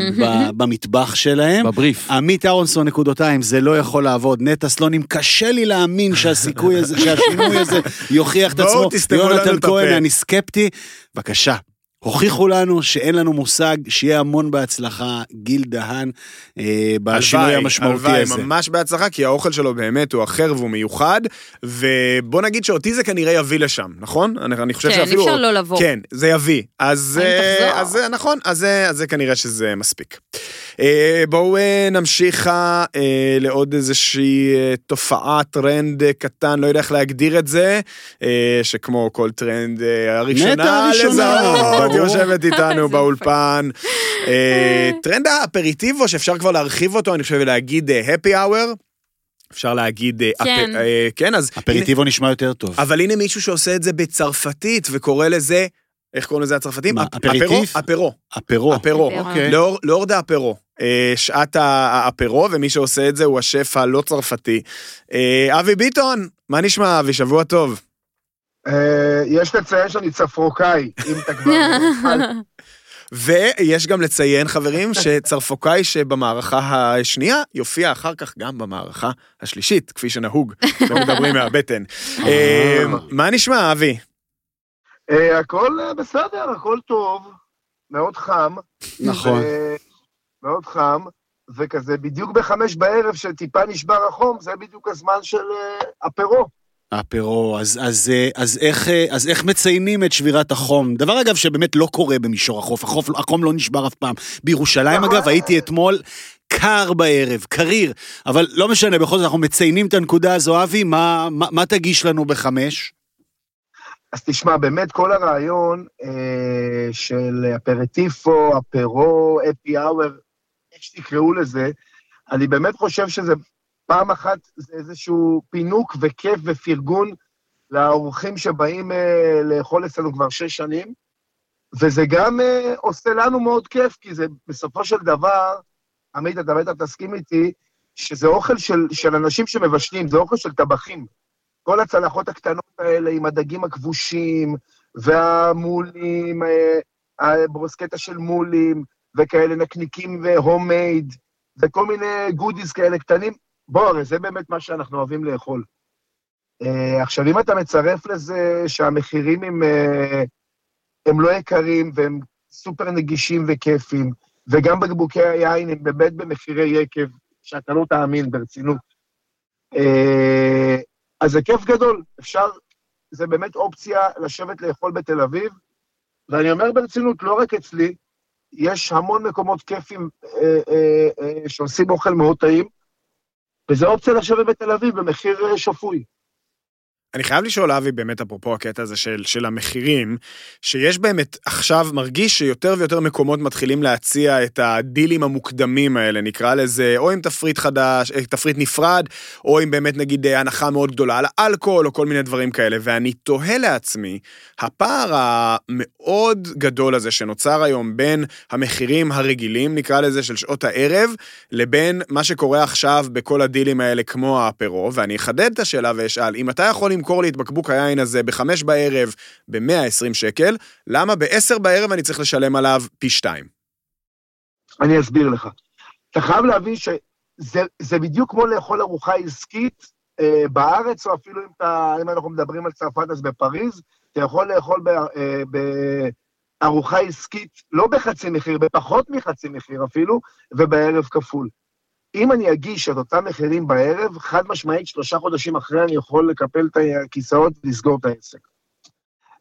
A: במטבח שלהם.
E: בבריף.
A: עמית אהרונסון נקודותיים, זה לא יכול לעבוד. נטע סלונים, קשה לי להאמין שהסיכוי הזה, שהשינוי הזה יוכיח את
B: בואו
A: עצמו.
B: תסתמו לנו את
A: יונתן. כהן, אני סקפטי. בבקשה. הוכיחו לנו שאין לנו מושג, שיהיה המון בהצלחה, גיל דהן, אה, בשינוי
B: הלוואי,
A: המשמעותי
B: הלוואי,
A: הזה.
B: ממש בהצלחה, כי האוכל שלו באמת הוא אחר והוא מיוחד, ובוא נגיד שאותי זה כנראה יביא לשם, נכון? אני, אני חושב
C: כן,
B: שאפילו...
C: אי אפשר לא לבוא.
B: כן, זה יביא. אז, אה,
C: תחזור?
B: אז זה נכון, אז זה, אז זה כנראה שזה מספיק. אה, בואו אה, נמשיך אה, לעוד איזושהי אה, תופעה, טרנד קטן, לא יודע איך להגדיר את זה, אה, שכמו כל טרנד, אה, הראשונה לזהות. יושבת איתנו באולפן. אה, טרנד האפריטיבו, שאפשר כבר להרחיב אותו, אני חושב להגיד אה, happy hour. אפשר להגיד,
C: כן.
B: אפ- כן, אז הנה,
A: אפריטיבו נשמע יותר טוב.
B: אבל הנה מישהו שעושה את זה בצרפתית וקורא לזה, איך קוראים לזה הצרפתים?
A: אפריטיף?
B: אפרו,
A: אפרו.
B: אפרו,
C: אפרו.
B: L'heure de l'apéro, אה, שעת האפרו, ומי שעושה את זה הוא השף הלא צרפתי. אה, אבי ביטון, מה נשמע אבי? שבוע טוב.
F: אה, יש לציין שאני צרפוקאי, אם אתה כבר...
B: ויש גם לציין, חברים, שצרפוקאי שבמערכה השנייה יופיע אחר כך גם במערכה השלישית, כפי שנהוג, ומדברים מהבטן. אה, מה נשמע, אבי?
F: אה, הכל אה, בסדר, הכל טוב, מאוד חם.
A: נכון.
F: ו- מאוד חם, וכזה בדיוק בחמש בערב שטיפה נשבר החום, זה בדיוק הזמן של אה, הפירו.
A: אפרו, אז, אז, אה, אז, איך, אה, אז איך מציינים את שבירת החום? דבר אגב שבאמת לא קורה במישור החוף, החוף, החום לא נשבר אף פעם. בירושלים
F: נכון.
A: אגב הייתי אתמול קר בערב, קריר, אבל לא משנה, בכל זאת אנחנו מציינים את הנקודה הזו, אבי, מה, מה, מה תגיש לנו בחמש?
F: אז תשמע, באמת כל הרעיון אה, של אפרטיפו, אפרו, אפי אאואר, איך שתקראו לזה, אני באמת חושב שזה פעם אחת, זה איזשהו פינוק וכיף ופרגון לאורחים שבאים אה, לאכול אצלנו כבר שש שנים, וזה גם אה, עושה לנו מאוד כיף, כי זה בסופו של דבר, עמית, אתה בטח תסכים איתי, שזה אוכל של, של אנשים שמבשלים, זה אוכל של טבחים. כל הצלחות הקטנות האלה עם הדגים הכבושים, והמולים, אה, הברוסקטה של מולים, וכאלה נקניקים והומייד, וכל מיני גודיס כאלה קטנים. בוא, הרי זה באמת מה שאנחנו אוהבים לאכול. אה, עכשיו, אם אתה מצרף לזה שהמחירים הם, אה, הם לא יקרים והם סופר נגישים וכיפים, וגם בקבוקי היין הם באמת במחירי יקב, שאתה לא תאמין, ברצינות. אז זה כיף גדול, אפשר, זה באמת אופציה לשבת לאכול בתל אביב, ואני אומר ברצינות, לא רק אצלי, יש המון מקומות כיפים אה, אה, אה, שעושים אוכל מאוד טעים, וזו אופציה לשבת בתל אביב במחיר אה, שפוי.
B: אני חייב לשאול, אבי, באמת אפרופו הקטע הזה של, של המחירים, שיש באמת עכשיו, מרגיש שיותר ויותר מקומות מתחילים להציע את הדילים המוקדמים האלה, נקרא לזה, או עם תפריט חדש, אה, תפריט נפרד, או עם באמת נגיד אה, הנחה מאוד גדולה על האלכוהול, או כל מיני דברים כאלה, ואני תוהה לעצמי, הפער המאוד גדול הזה שנוצר היום בין המחירים הרגילים, נקרא לזה, של שעות הערב, לבין מה שקורה עכשיו בכל הדילים האלה כמו האפרו, ואני אחדד את השאלה ואשאל, אם אתה יכול למכור לי את בקבוק היין הזה בחמש בערב ב-120 שקל, למה ב-10 בערב אני צריך לשלם עליו פי שתיים?
F: אני אסביר לך. אתה חייב להבין שזה זה בדיוק כמו לאכול ארוחה עסקית אה, בארץ, או אפילו אם, אתה, אם אנחנו מדברים על צרפת, אז בפריז, אתה יכול לאכול אה, בארוחה עסקית, לא בחצי מחיר, בפחות מחצי מחיר אפילו, ובערב כפול. אם אני אגיש את אותם מחירים בערב, חד משמעית, שלושה חודשים אחרי אני יכול לקפל את הכיסאות ולסגור את העסק.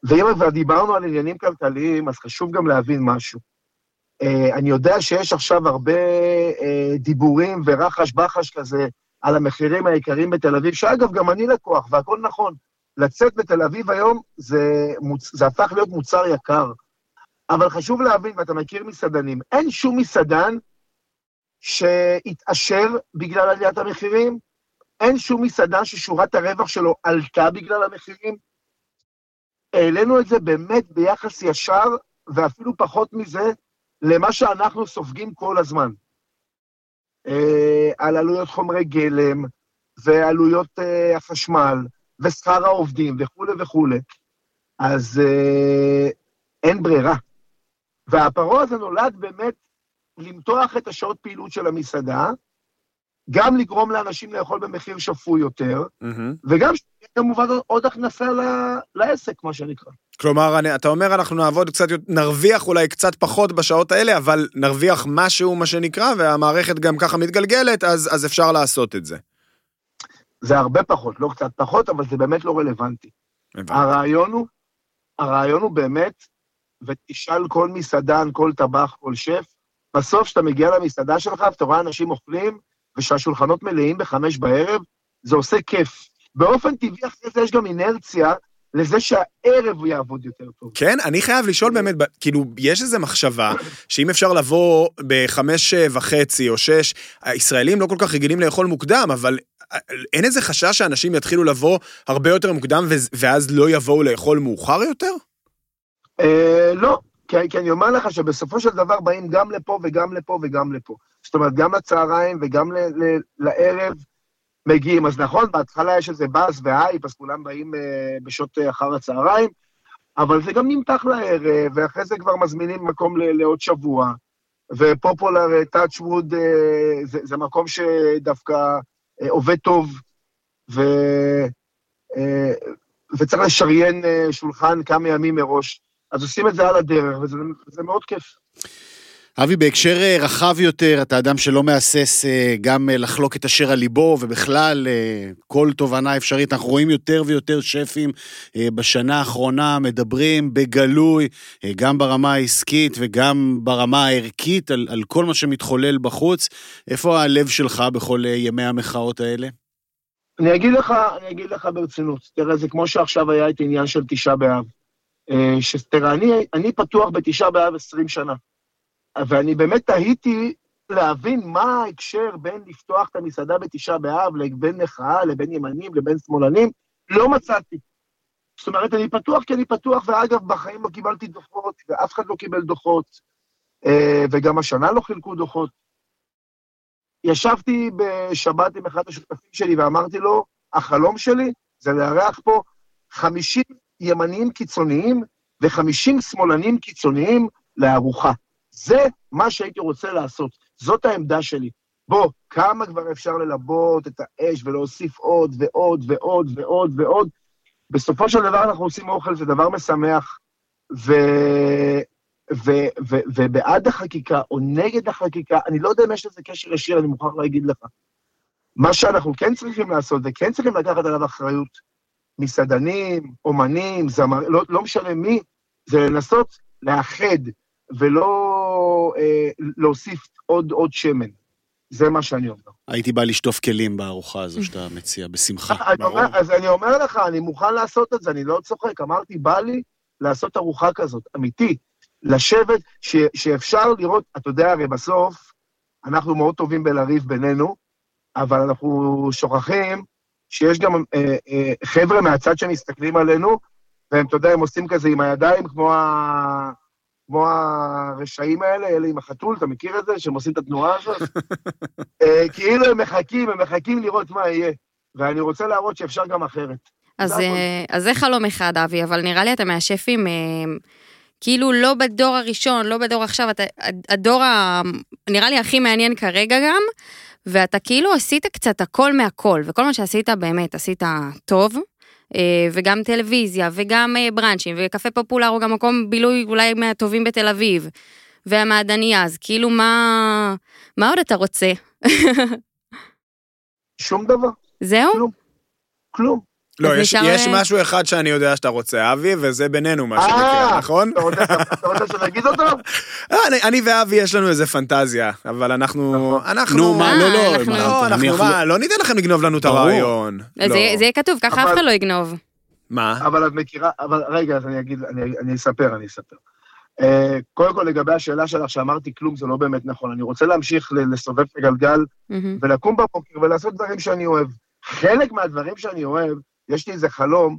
F: ואם כבר דיברנו על עניינים כלכליים, אז חשוב גם להבין משהו. Uh, אני יודע שיש עכשיו הרבה uh, דיבורים ורחש בחש כזה על המחירים היקרים בתל אביב, שאגב, גם אני לקוח, והכל נכון. לצאת בתל אביב היום זה, מוצ... זה הפך להיות מוצר יקר. אבל חשוב להבין, ואתה מכיר מסעדנים, אין שום מסעדן שהתעשר בגלל עליית המחירים, אין שום מסעדן ששורת הרווח שלו עלתה בגלל המחירים. העלינו את זה באמת ביחס ישר, ואפילו פחות מזה, למה שאנחנו סופגים כל הזמן. אה, על עלויות חומרי גלם, ועלויות אה, החשמל, ושכר העובדים, וכולי וכולי. אז אה, אין ברירה. והפרעה הזה נולד באמת למתוח את השעות פעילות של המסעדה, גם לגרום לאנשים לאכול במחיר שפוי יותר, וגם כמובן עוד הכנסה ל- לעסק, מה שנקרא.
B: כלומר, אני, אתה אומר, אנחנו נעבוד קצת, נרוויח אולי קצת פחות בשעות האלה, אבל נרוויח משהו, מה שנקרא, והמערכת גם ככה מתגלגלת, אז, אז אפשר לעשות את זה.
F: זה הרבה פחות, לא קצת פחות, אבל זה באמת לא רלוונטי.
B: הבנתי.
F: הרעיון הוא, הרעיון הוא באמת, ותשאל כל מסעדן, כל טבח, כל שף, בסוף, כשאתה מגיע למסעדה שלך ואתה רואה אנשים אוכלים, ושהשולחנות מלאים בחמש בערב, זה עושה כיף. באופן טבעי אחרי זה יש גם אינרציה לזה שהערב הוא יעבוד יותר טוב.
B: כן, אני חייב לשאול באמת, ב- כאילו, יש איזו מחשבה שאם אפשר לבוא בחמש וחצי או שש, הישראלים לא כל כך רגילים לאכול מוקדם, אבל אה, אין איזה חשש שאנשים יתחילו לבוא הרבה יותר מוקדם ואז לא יבואו לאכול מאוחר יותר?
F: אה, לא, כי, כי אני אומר לך שבסופו של דבר באים גם לפה וגם לפה וגם לפה. זאת אומרת, גם לצהריים וגם ל, ל, לערב מגיעים. אז נכון, בהתחלה יש איזה באז והייפ, אז כולם באים אה, בשעות אה, אחר הצהריים, אבל זה גם נמתח לערב, ואחרי זה כבר מזמינים מקום ל, לעוד שבוע. ופופולר טאצ'ווד אה, זה, זה מקום שדווקא אה, עובד טוב, ו, אה, וצריך לשריין אה, שולחן כמה ימים מראש. אז עושים את זה על הדרך, וזה זה מאוד כיף.
A: אבי, בהקשר אה, רחב יותר, אתה אדם שלא מהסס אה, גם אה, לחלוק את אשר על ליבו, ובכלל, כל תובנה אפשרית. אנחנו רואים יותר ויותר שפים בשנה האחרונה מדברים בגלוי, גם ברמה העסקית וגם ברמה הערכית, על, על כל מה שמתחולל בחוץ. איפה הלב שלך בכל ימי המחאות האלה?
F: אני אגיד לך, אני אגיד לך ברצינות, תראה, זה כמו שעכשיו היה את העניין של תשעה באב. אה, שתראה, אני, אני פתוח בתשעה באב 20 שנה, ואני באמת תהיתי להבין מה ההקשר בין לפתוח את המסעדה בתשעה באב לבין מחאה, לבין ימנים, לבין שמאלנים, לא מצאתי. זאת אומרת, אני פתוח כי אני פתוח, ואגב, בחיים לא קיבלתי דוחות, ואף אחד לא קיבל דוחות, אה, וגם השנה לא חילקו דוחות. ישבתי בשבת עם אחד השותפים שלי ואמרתי לו, החלום שלי זה לארח פה 50 ימניים קיצוניים ו-50 שמאלנים קיצוניים לארוחה. זה מה שהייתי רוצה לעשות, זאת העמדה שלי. בוא, כמה כבר אפשר ללבות את האש ולהוסיף עוד ועוד ועוד ועוד ועוד? בסופו של דבר אנחנו עושים אוכל, זה דבר משמח, ו... ו... ו... ובעד החקיקה או נגד החקיקה, אני לא יודע אם יש לזה קשר ישיר, אני מוכרח להגיד לך. מה שאנחנו כן צריכים לעשות, וכן צריכים לקחת עליו אחריות, מסעדנים, אומנים, זמר, לא, לא משנה מי, זה לנסות לאחד ולא אה, להוסיף עוד, עוד שמן. זה מה שאני אומר.
A: הייתי בא לשטוף כלים בארוחה הזו שאתה מציע, בשמחה.
F: אני אומר, אז אני אומר לך, אני מוכן לעשות את זה, אני לא צוחק. אמרתי, בא לי לעשות ארוחה כזאת, אמיתי. לשבת, ש, שאפשר לראות, אתה יודע, הרי בסוף, אנחנו מאוד טובים בלריב בינינו, אבל אנחנו שוכחים שיש גם אה, אה, חבר'ה מהצד שמסתכלים עלינו, והם, אתה יודע, הם עושים כזה עם הידיים, כמו, ה... כמו הרשעים האלה, אלה עם החתול, אתה מכיר את זה? שהם עושים את התנועה הזאת? אה, כאילו הם מחכים, הם מחכים לראות מה יהיה. ואני רוצה להראות שאפשר גם אחרת.
C: אז. אה, אז זה חלום אחד, אבי, אבל נראה לי אתה מהשפים, אה, כאילו לא בדור הראשון, לא בדור עכשיו, אתה, הדור ה... נראה לי הכי מעניין כרגע גם, ואתה כאילו עשית קצת הכל מהכל, וכל מה שעשית באמת עשית טוב. אה, וגם טלוויזיה, וגם אה, בראנצ'ים, וקפה פופולר הוא גם מקום בילוי אולי מהטובים בתל אביב, והמעדניה, אז כאילו מה, מה עוד אתה רוצה?
F: שום דבר,
C: זהו?
F: כלום. כלום.
B: לא, יש,
C: נשאר,
B: יש
C: אה,
B: משהו אחד שאני יודע שאתה רוצה, אבי, וזה בינינו, מה
F: אה,
B: שנקרא, נכון?
F: אתה רוצה- שנגיד אותו?
B: אה, אני, אני ואבי יש לנו איזה פנטזיה, אבל אנחנו... אנחנו...
A: נו, מה, לא, לא,
C: אנחנו-
A: מה,
B: לא, אנחנו מה, לא ניתן לכם לגנוב לנו את. הרעיון.
C: אז
B: לא.
C: זה זה יהיה כתוב, ככה אף אחד לא יגנוב.
B: מה?
F: אבל את מכירה, אבל רגע, אז אני אגיד, אני, אני אספר, אני אספר. Uh, קודם כל, לגבי השאלה שלך, שאמרתי כלום, זה לא באמת נכון. אני רוצה להמשיך לסובב את הגלגל
C: מהמם.
F: ולקום בבוקר ולעשות דברים שאני אוהב. חלק מהדברים שאני אוהב, יש לי איזה חלום.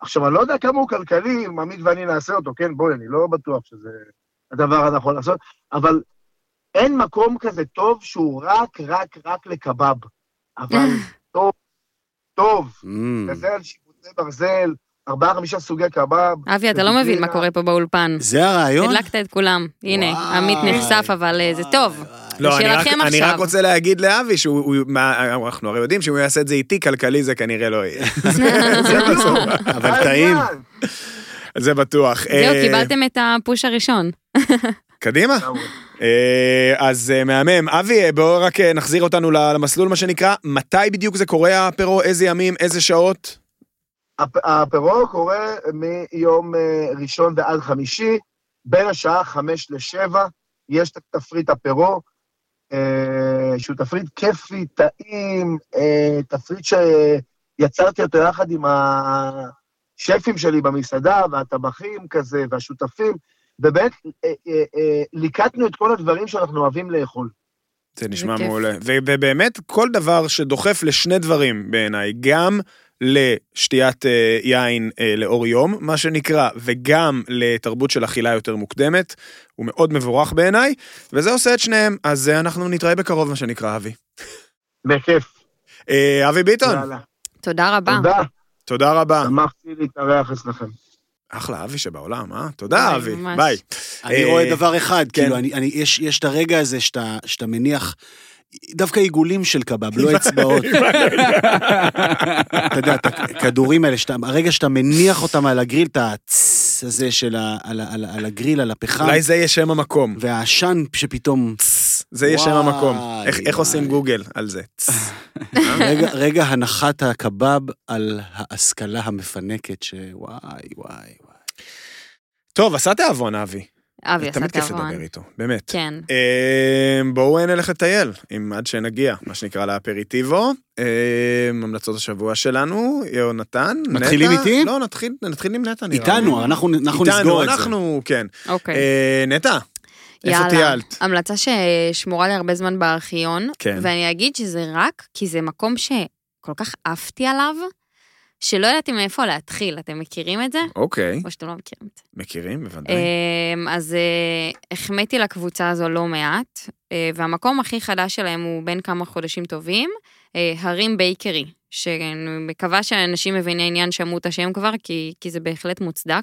F: עכשיו, אני לא יודע כמה הוא כלכלי, אם עמית ואני נעשה אותו, כן? בואי, אני לא בטוח שזה הדבר הנכון לעשות, אבל אין מקום כזה טוב שהוא רק, רק, רק לקבב. אבל טוב, טוב.
A: Mm.
F: כזה על שיפוצי ברזל, ארבעה, חמישה סוגי קבב.
C: אבי, אתה לא מבין מה קורה פה באולפן.
A: זה הרעיון?
C: הדלקת את כולם. הנה. עמית נחשף, אבל אה, זה טוב.
B: לא, אני רק, אני. רוצה להגיד לאבי שהוא, הוא- מה, אנחנו הרי יודעים שאם הוא יעשה את זה איתי, כלכלי זה כנראה לא יהיה. זה בסוף.
A: אבל
F: מה
A: טעים.
F: העניין?
B: זה בטוח.
C: זהו,
B: אה,
C: קיבלתם את הפוש הראשון.
B: קדימה. אה, אז אה, מהמם. אבי, אה, בואו רק אה, נחזיר אותנו ל- למסלול, מה שנקרא. מתי בדיוק זה קורה, הפרו? איזה ימים, איזה שעות?
F: הפ- הפירו קורה מיום אה, ראשון ועד חמישי, בין השעה חמש לשבע. יש את תפריט הפירו, אה, שהוא תפריט כיפי, טעים, אה, תפריט שיצרתי אותו יחד עם השפים שלי במסעדה, והטבחים כזה, והשותפים, ובאמת ליקטנו את כל הדברים שאנחנו אוהבים לאכול.
B: זה נשמע. מעולה. ובאמת, כל דבר שדוחף לשני דברים בעיניי, גם לשתיית אה, יין אה, לאור יום, מה שנקרא, וגם לתרבות של אכילה יותר מוקדמת, הוא מאוד מבורך בעיניי, וזה עושה את שניהם, אז אה, אנחנו נתראה בקרוב, מה שנקרא, אבי.
F: בכיף.
B: אבי ביטון,
F: יאללה.
C: תודה רבה.
F: תודה,
B: תודה רבה.
F: שמחתי להתארח אצלכם.
B: אחלה אבי שבעולם, אה? תודה,
C: ביי,
B: אבי.
C: ממש.
B: ביי.
A: אני
B: אה,
A: רואה דבר אחד,
B: כן.
A: כאילו, אני, אני, יש, יש את הרגע הזה שאתה, שאתה מניח, דווקא עיגולים של קבב, לא אצבעות. אתה יודע, את הכדורים האלה, שאתה, הרגע שאתה מניח אותם על הגריל, את הצ הזה של ה, על, על, על הגריל, על הפחם,
B: אולי זה יהיה שם המקום.
A: והעשן שפתאום,
B: זה יהיה שם המקום. איך- איך. עושים גוגל על זה?
A: רגע, רגע הנחת הקבב על ההשכלה המפנקת, שוואי, וואי, וואי.
B: טוב, עשה תיאבון, אבי.
C: אבי עשה
B: תמיד כיף. לדבר איתו, באמת.
C: כן.
B: אה, בואו נלך לטייל, אם עד שנגיע, מה שנקרא לאפריטיבו. אה, המלצות השבוע שלנו, יונתן, נטע.
A: מתחילים איתי?
B: לא, נתחיל נתחיל עם נטע, נראה לי.
A: איתנו, אנחנו, אנחנו
B: איתנו,
A: נסגור את זה.
B: אנחנו, כן.
C: אוקיי.
B: אה, נטע, איפה. טיילת?
C: המלצה ששמורה לי הרבה זמן בארכיון,
B: כן.
C: ואני אגיד שזה רק כי זה מקום שכל כך עפתי עליו, שלא ידעתי מאיפה להתחיל. אתם מכירים את זה?
B: אוקיי,
C: או שאתם לא מכירים את זה.
B: מכירים, בוודאי.
C: אמ, אז אה, החמאתי לקבוצה הזו לא מעט, אה, והמקום הכי חדש שלהם הוא בין כמה חודשים טובים, אה, הרים בייקרי, שאני מקווה שאנשים מביני עניין שמעו את השם כבר, כי, כי זה בהחלט מוצדק.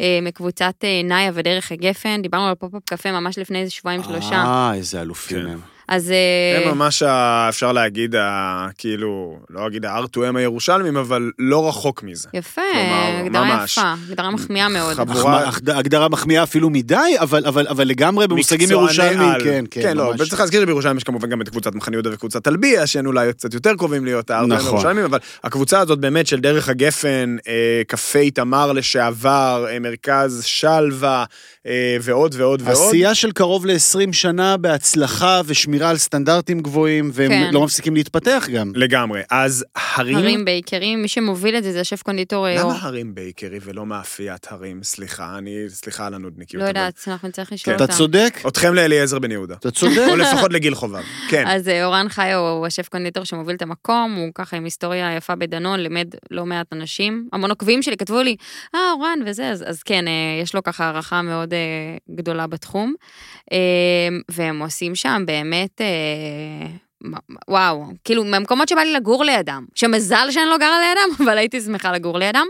C: אה, מקבוצת נאיה ודרך הגפן, דיברנו על פופ-אפ קפה ממש לפני איזה שבועיים שלושה.
A: אה, איזה אלופים
B: כן.
C: אז אה,
B: הם ממש, ה- אפשר להגיד, ה- כאילו, לא אגיד ה-R2M הירושלמים, אבל לא רחוק מזה.
C: יפה,
B: כלומר,
C: הגדרה
B: ממש.
C: יפה, הגדרה מחמיאה מאוד.
B: חב-
A: החמ- החד- הגדרה מחמיאה אפילו מדי, אבל, אבל, אבל לגמרי במושגים
B: מקצועני
A: ירושלמיים,
B: על.
A: כן, כן,
B: כן, לא. וצריך להזכיר שבירושלים יש כמובן גם את קבוצת מחנה יהודה וקבוצת טלביה, שהן אולי קצת יותר קרובים להיות הארבעים
A: נכון.
B: הירושלמים, אבל הקבוצה הזאת באמת של דרך הגפן, אה, קפה איתמר לשעבר, אה, מרכז שלווה, אה, ועוד ועוד ועוד.
A: עשייה של קרוב ל-20 שנה בהצלחה ושמירה על סטנדרטים גבוהים, והם
C: כן.
A: לא מפסיקים להתפתח גם.
B: לגמרי. אז הרים...
C: הרים בייקרים, מי שמוביל את זה זה השף קונדיטור אה, אור.
B: למה הרים בייקרי ולא מאפיית הרים? סליחה, אני... סליחה על הנודניקיות.
C: לא
B: אבל-
C: יודעת, אנחנו נצטרך לשאול
A: אתה
C: אותם.
A: צודק,
B: אתכם לאליעזר בן יהודה.
A: אתה צודק.
B: או לפחות לגיל חובב. כן.
C: אז אה, אורן חיו הוא השף קונדיטור שמוביל את המקום, הוא ככה עם היסטוריה יפה בדנון, לימד לא מעט אנשים. המון עוקבים שלי כתבו לי, אה, אורן וזה, אז, אז כן, אה, יש לו ככה הערכה מאוד אה, גדולה בתחום. אה, והם עושים שם באמת... אה, מ- וואו, כאילו מהמקומות שבא לי לגור לידם, שמזל שאני לא גרה לידם, אבל הייתי שמחה לגור לידם.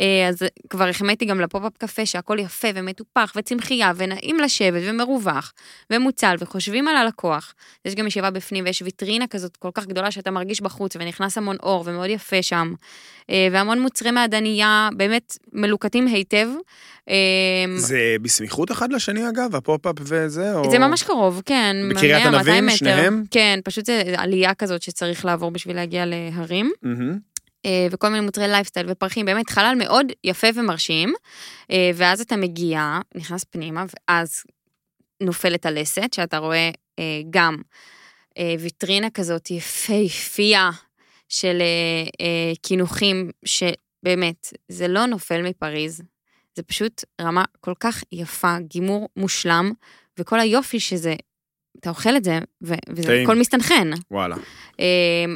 C: אה, אז כבר החמאתי גם לפופ-אפ קפה שהכל יפה ומטופח וצמחייה ונעים לשבת ומרווח ומוצל וחושבים על הלקוח. יש גם ישיבה בפנים ויש ויטרינה כזאת כל כך גדולה שאתה מרגיש בחוץ ונכנס המון אור ומאוד יפה שם. אה, והמון מוצרי מעדנייה באמת מלוקטים היטב. אה,
B: זה בסמיכות אחד לשני אגב, הפופ-אפ וזה, או...
C: זה ממש קרוב, כן.
B: בקריית ענבים. שניהם?
C: כן, פשוט זה עלייה כזאת שצריך לעבור בשביל להגיע להרים. אה, וכל מיני מוצרי לייפסטייל ופרחים, באמת חלל מאוד יפה ומרשים, אה, ואז אתה מגיע, נכנס פנימה, ואז נופלת הלסת, שאתה רואה אה, גם ויטרינה כזאת יפהפייה של קינוחים, שבאמת, זה לא נופל מפריז, זה פשוט רמה כל כך יפה, גימור מושלם, וכל היופי שזה, אתה אוכל את זה, ו- וזה
B: טעים.
C: הכל מסתנכרן.
B: וואלה.
C: אמ,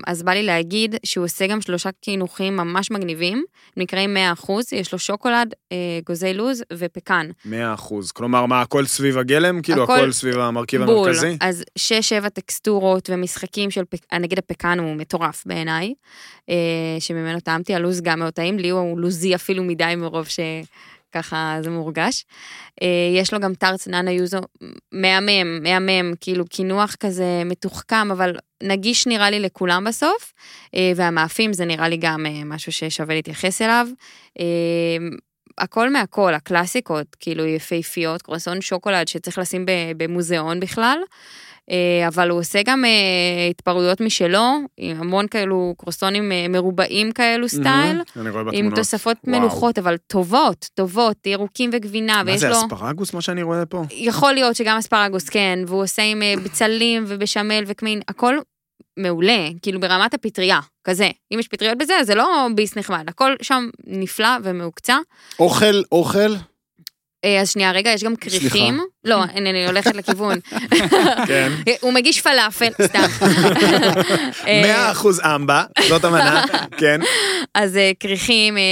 C: אז בא לי להגיד שהוא עושה גם שלושה קינוחים ממש מגניבים, נקראים 100%, יש לו שוקולד, אה, גוזי לוז ופקן.
B: 100 אחוז. כלומר, מה, הכל סביב הגלם? כאילו,
C: הכל
B: הכל סביב המרכיב
C: בול.
B: המרכזי?
C: אז 6-7 טקסטורות ומשחקים של, פק- נגיד הפקן הוא מטורף בעיניי, אה, שממנו טעמתי, הלוז גם מאוד טעים, לי הוא לוזי אפילו מדי מרוב שככה זה מורגש. אה, יש לו גם טארץ נאנה יוזו, מהמם, מהמם, כאילו קינוח כזה מתוחכם, אבל נגיש נראה לי לכולם בסוף, אה, והמאפים זה נראה לי גם אה, משהו ששווה להתייחס אליו. הכל מהכל, הקלאסיקות, כאילו יפהפיות, קרואסון שוקולד שצריך לשים במוזיאון בכלל. אה, אבל הוא עושה גם אה, התפרעויות משלו, עם המון כאלו קרוסונים אה, מרובעים כאלו סטייל,
B: אני רואה
C: עם
B: בתמונות.
C: תוספות
B: וואו.
C: מלוכות, אבל טובות, טובות, ירוקים וגבינה,
B: מה
C: ויש
B: זה,
C: לו...
B: אספרגוס מה שאני רואה פה?
C: יכול להיות שגם אספרגוס, כן, והוא עושה עם בצלים ובשמל וקמין, הכל מעולה, כאילו ברמת הפטריה, כזה. אם יש פטריות בזה, אז זה לא ביס נחמד, הכל שם נפלא ומהוקצע.
A: אוכל, אוכל.
C: אה, אז שנייה, רגע, יש גם כריכים. לא, אני אני הולכת לכיוון.
B: כן.
C: הוא מגיש פלאפל, סתם. אה,
B: 100 אחוז אמבה, זאת המנה, כן.
C: אז אה, כריכים, אה,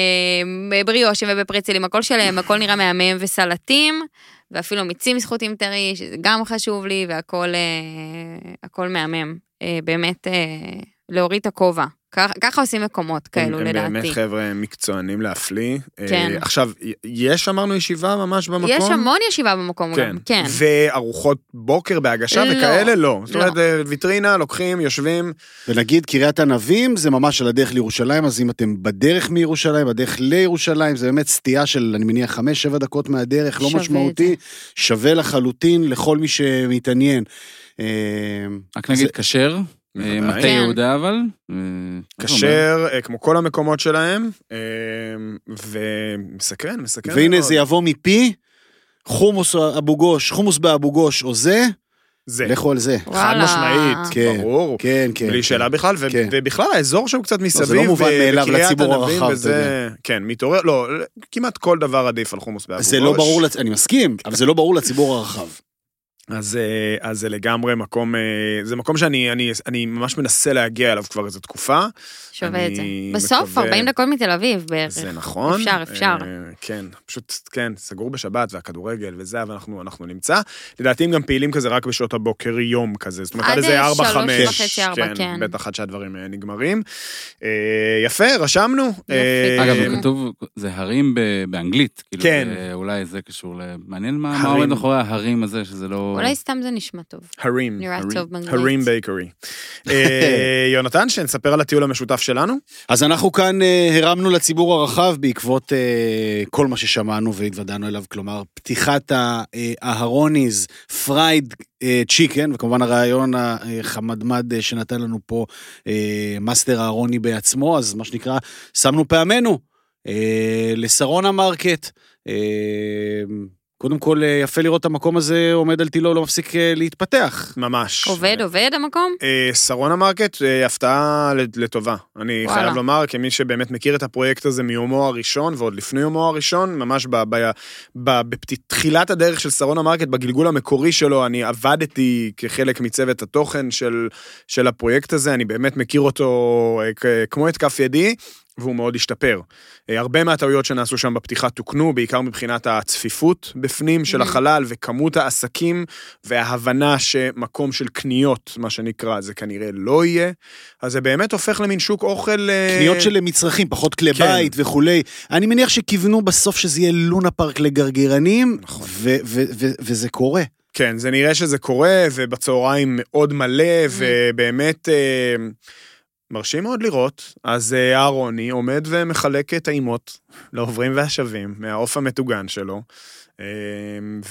C: בבריאושים ובפרצלים, הכל שלהם, הכל נראה מהמם, וסלטים, ואפילו מיצים זכותים טרי, שזה גם חשוב לי, והכל אה, הכל מהמם. אה, באמת, אה, להוריד את הכובע. ככה- עושים מקומות כאלו,
B: הם באמת
C: לדעתי.
B: חבר'ה מקצוענים להפליא.
C: כן.
B: אה, עכשיו, יש אמרנו ישיבה ממש במקום?
C: יש המון ישיבה במקום
B: כן.
C: גם, כן.
B: וארוחות בוקר בהגשה
C: לא.
B: וכאלה? לא. זאת
C: לא.
B: אומרת, אה, ויטרינה, לוקחים, יושבים.
A: ונגיד קריית ענבים זה ממש על הדרך לירושלים, אז אם אתם בדרך מירושלים, בדרך לירושלים, זה באמת סטייה של, אני מניח, חמש-שבע דקות מהדרך, לא משמעותי, שווה לחלוטין לכל מי שמתעניין. אה,
E: רק נגיד כשר. אה, מטה
C: כן.
E: יהודה אבל. אה?
B: כשר, אה, כמו כל המקומות שלהם, אה, ומסקרן, מסקרן.
A: והנה. זה יבוא מפי, חומוס אבו גוש, חומוס באבו גוש או זה,
B: זה.
A: לכו על זה.
B: חד. משמעית,
A: כן.
B: ברור.
A: כן, כן.
B: בלי
A: כן.
B: שאלה בכלל, ו-
A: כן.
B: ובכלל האזור שם קצת מסביב,
A: לא מובן
B: ו-
A: מאליו
B: וקריית
A: לציבור הרחב, אתה
B: כן, מתעורר, לא, כמעט כל דבר עדיף על חומוס באבו גוש.
A: זה לא ברור, אני מסכים, אבל זה לא ברור לציבור הרחב.
B: אז, אה, אז זה לגמרי מקום, אה, זה מקום שאני אני, אני ממש מנסה להגיע אליו כבר איזו תקופה.
C: שווה את זה. בסוף,
B: מקווה-
C: 40 דקות מתל אביב בערך.
B: זה נכון.
C: אפשר, אפשר.
B: אה, כן, פשוט, כן, סגור בשבת והכדורגל וזה, אבל אנחנו, אנחנו נמצא. לדעתי הם גם פעילים כזה רק בשעות הבוקר יום כזה, זאת אומרת
C: עד
B: עד איזה
C: אה,
B: ארבע,
C: שלוש
B: חמש.
C: וחצי, ארבע, כן.
B: בטח עד שהדברים אה, נגמרים. אה, יפה, רשמנו. אה,
E: אגב,
C: אה,
E: זה כתוב, זה הרים באנגלית. כאילו,
B: כן.
E: זה- אולי זה קשור ל... מעניין מה מה. עומד מאחורי ההרים הזה, שזה לא...
C: אולי סתם זה נשמע טוב.
B: הרים.
C: נראה. טוב באנגלית.
B: הרים bakery. אה, יונתן, שנספר על הטיול המשותף שלנו?
A: אז אנחנו כאן אה, הרמנו לציבור הרחב בעקבות אה, כל מה ששמענו והתוודענו אליו, כלומר, פתיחת האהרוניז, fried chicken, וכמובן הרעיון החמדמד שנתן לנו פה מאסטר אהרוני בעצמו, אז מה שנקרא, שמנו פעמנו לשרונה מרקט. קודם כל, אה, יפה לראות את המקום הזה עומד על תילו, לא מפסיק אה, להתפתח.
B: ממש.
C: עובד, עובד המקום?
B: אה, שרונה מרקט, הפתעה לטובה. אני
C: וואלה.
B: חייב לומר, כמי שבאמת מכיר את הפרויקט הזה מיומו הראשון, ועוד לפני יומו הראשון, ממש ב- ב- ב- בתחילת הדרך של שרונה מרקט, בגלגול המקורי שלו, אני עבדתי כחלק מצוות התוכן של, של הפרויקט הזה, אני באמת מכיר אותו כמו את כף ידי. והוא מאוד השתפר. אה, הרבה מהטעויות שנעשו שם בפתיחה תוקנו, בעיקר מבחינת הצפיפות בפנים של
C: Mhm.
B: החלל וכמות העסקים וההבנה שמקום של קניות, מה שנקרא, זה כנראה לא יהיה. אז זה באמת הופך למין שוק אוכל... אה,
A: קניות של מצרכים, פחות כלי
B: כן.
A: בית וכולי. אני מניח שכיוונו בסוף שזה יהיה לונה פארק לגרגרנים,
B: נכון.
A: ו- ו- ו- וזה קורה.
B: כן, זה נראה שזה קורה, ובצהריים מאוד מלא, ובאמת אה, מרשים מאוד לראות. אז אה, אהרוני עומד ומחלק טעימות לעוברים והשבים מהעוף המטוגן שלו. אה,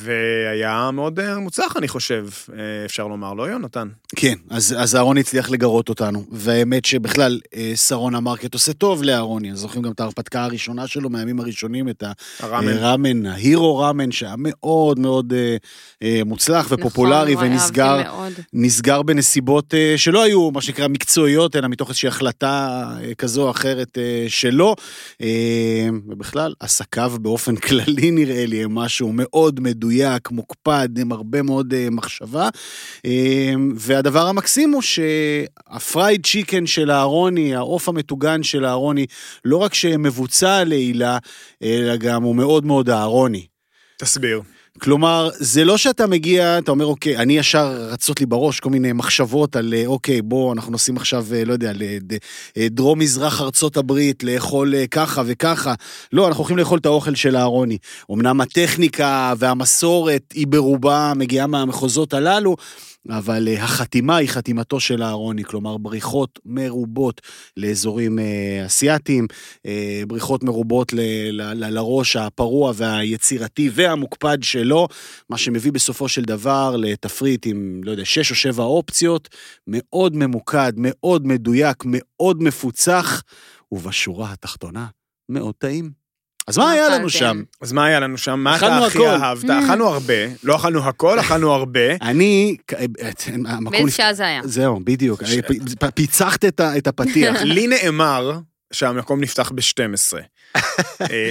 B: והיה מאוד אה, מוצלח, אני חושב, אה, אפשר לומר, לא, יונתן?
A: כן, אז, אז אהרוני הצליח לגרות אותנו. והאמת שבכלל, אה, שרונה מרקט עושה טוב לאהרוני. אז זוכרים גם את ההרפתקה הראשונה שלו מהימים הראשונים, את
B: הראמן.
A: הראמן, ההירו ראמן, שהיה מאוד מאוד אה, מוצלח ופופולרי,
C: נכון,
A: ונסגר. נסגר בנסיבות אה, שלא היו, מה שנקרא, מקצועיות, אלא מתוך איזושהי החלטה אה, כזו או אחרת אה, שלו. אה, ובכלל, עסקיו באופן כללי נראה לי הם משהו מאוד מדויק, מוקפד, עם הרבה מאוד אה, מחשבה. אה, והדבר המקסים הוא שה fried chicken של אהרוני, העוף המטוגן של אהרוני, לא רק שמבוצע לעילה, אלא גם הוא מאוד מאוד אהרוני.
B: תסביר.
A: כלומר, זה לא שאתה מגיע, אתה אומר, אוקיי, אני ישר רצות לי בראש כל מיני מחשבות על, אה, אוקיי, בוא, אנחנו נוסעים עכשיו, אה, לא יודע, לדרום-מזרח ארצות הברית, לאכול אה, ככה וככה. לא, אנחנו הולכים לאכול את האוכל של אהרוני. אמנם הטכניקה והמסורת היא ברובה מגיעה מהמחוזות הללו, אבל אה, החתימה היא חתימתו של אהרוני, כלומר בריחות מרובות לאזורים אה, אסיאתיים, אה, בריחות מרובות ל, ל, ל, לראש הפרוע והיצירתי והמוקפד שלו, מה שמביא בסופו של דבר לתפריט עם, לא יודע, שש או שבע אופציות, מאוד ממוקד, מאוד מדויק, מאוד מפוצח, ובשורה התחתונה, מאוד טעים. אז מה היה לנו? שם?
B: אז מה היה לנו שם? מה אתה הכי. אהבת? אכלנו הרבה, לא אכלנו הכל, אכלנו הרבה.
A: אני,
C: באיזה שעה זה היה?
A: זהו, בדיוק. פ- פיצחת את הפתיח.
B: לי נאמר שהמקום נפתח ב-12.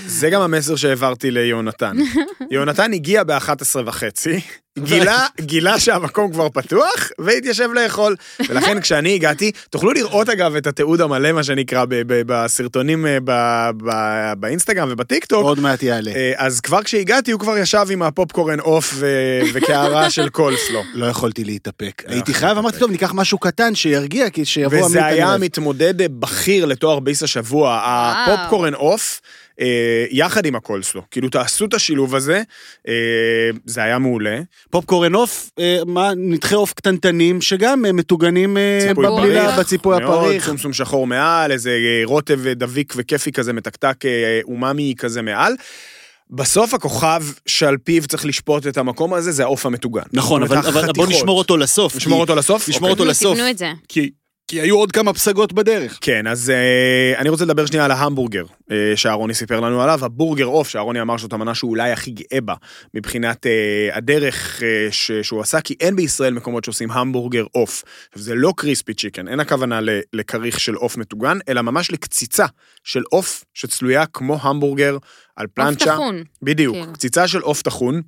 B: זה גם המסר שהעברתי ליונתן. יונתן הגיע ב-11 וחצי, גילה, גילה שהמקום כבר פתוח, והתיישב לאכול. ולכן כשאני הגעתי, תוכלו לראות אגב את התיעוד המלא, מה שנקרא, ב- ב- בסרטונים אה, ב- ב- באינסטגרם ובטיקטוק.
A: עוד מעט יעלה.
B: אה, אז כבר כשהגעתי, הוא כבר ישב עם הפופקורן עוף ו- וקערה של קולסלו.
A: לא יכולתי להתאפק.
B: לא
A: הייתי חייב, אמרתי. טוב, ניקח משהו קטן שירגיע, כי שיבוא עמית.
B: וזה היה
A: אוהב.
B: מתמודד בכיר לתואר ביס השבוע, הפופקורן עוף, אה, יחד עם הקולסלו. כאילו, תעשו את השילוב הזה, אה, זה היה מעולה.
A: פופקורן עוף, אה, מה, נתחי עוף קטנטנים, שגם אה, מטוגנים אה,
B: ציפוי
A: בבלילה,
C: פריך.
A: בציפוי
B: מאוד,
A: הפריך.
B: סומסום שחור מעל, איזה אה, רוטב דביק וכיפי כזה מתקתק, אה, אומאמי כזה מעל. בסוף הכוכב שעל פיו צריך לשפוט את המקום הזה, זה העוף המטוגן.
A: נכון,
B: זאת אומרת,
A: אבל אבל בוא
B: החתיכות.
A: נשמור אותו לסוף.
B: נשמור
A: כי-
B: אותו לסוף?
A: נשמור
B: אוקיי.
A: אותו לסוף.
C: תבנו את זה.
A: כי כי היו עוד כמה פסגות בדרך.
B: כן, אז אה, אני רוצה לדבר שנייה על ההמבורגר אה, שאהרוני סיפר לנו עליו, הבורגר עוף, שאהרוני אמר שזאת המנה שהוא אולי הכי גאה בה, מבחינת אה, הדרך אה, ש, שהוא עשה, כי אין בישראל מקומות שעושים המבורגר עוף. זה לא crispy chicken, אין הכוונה ל- לכריך של עוף מטוגן, אלא ממש לקציצה של עוף שצלויה כמו המבורגר על
C: עוף
B: פלנצ'ה.
C: טחון.
B: בדיוק,
C: כאילו.
B: קציצה של עוף טחון.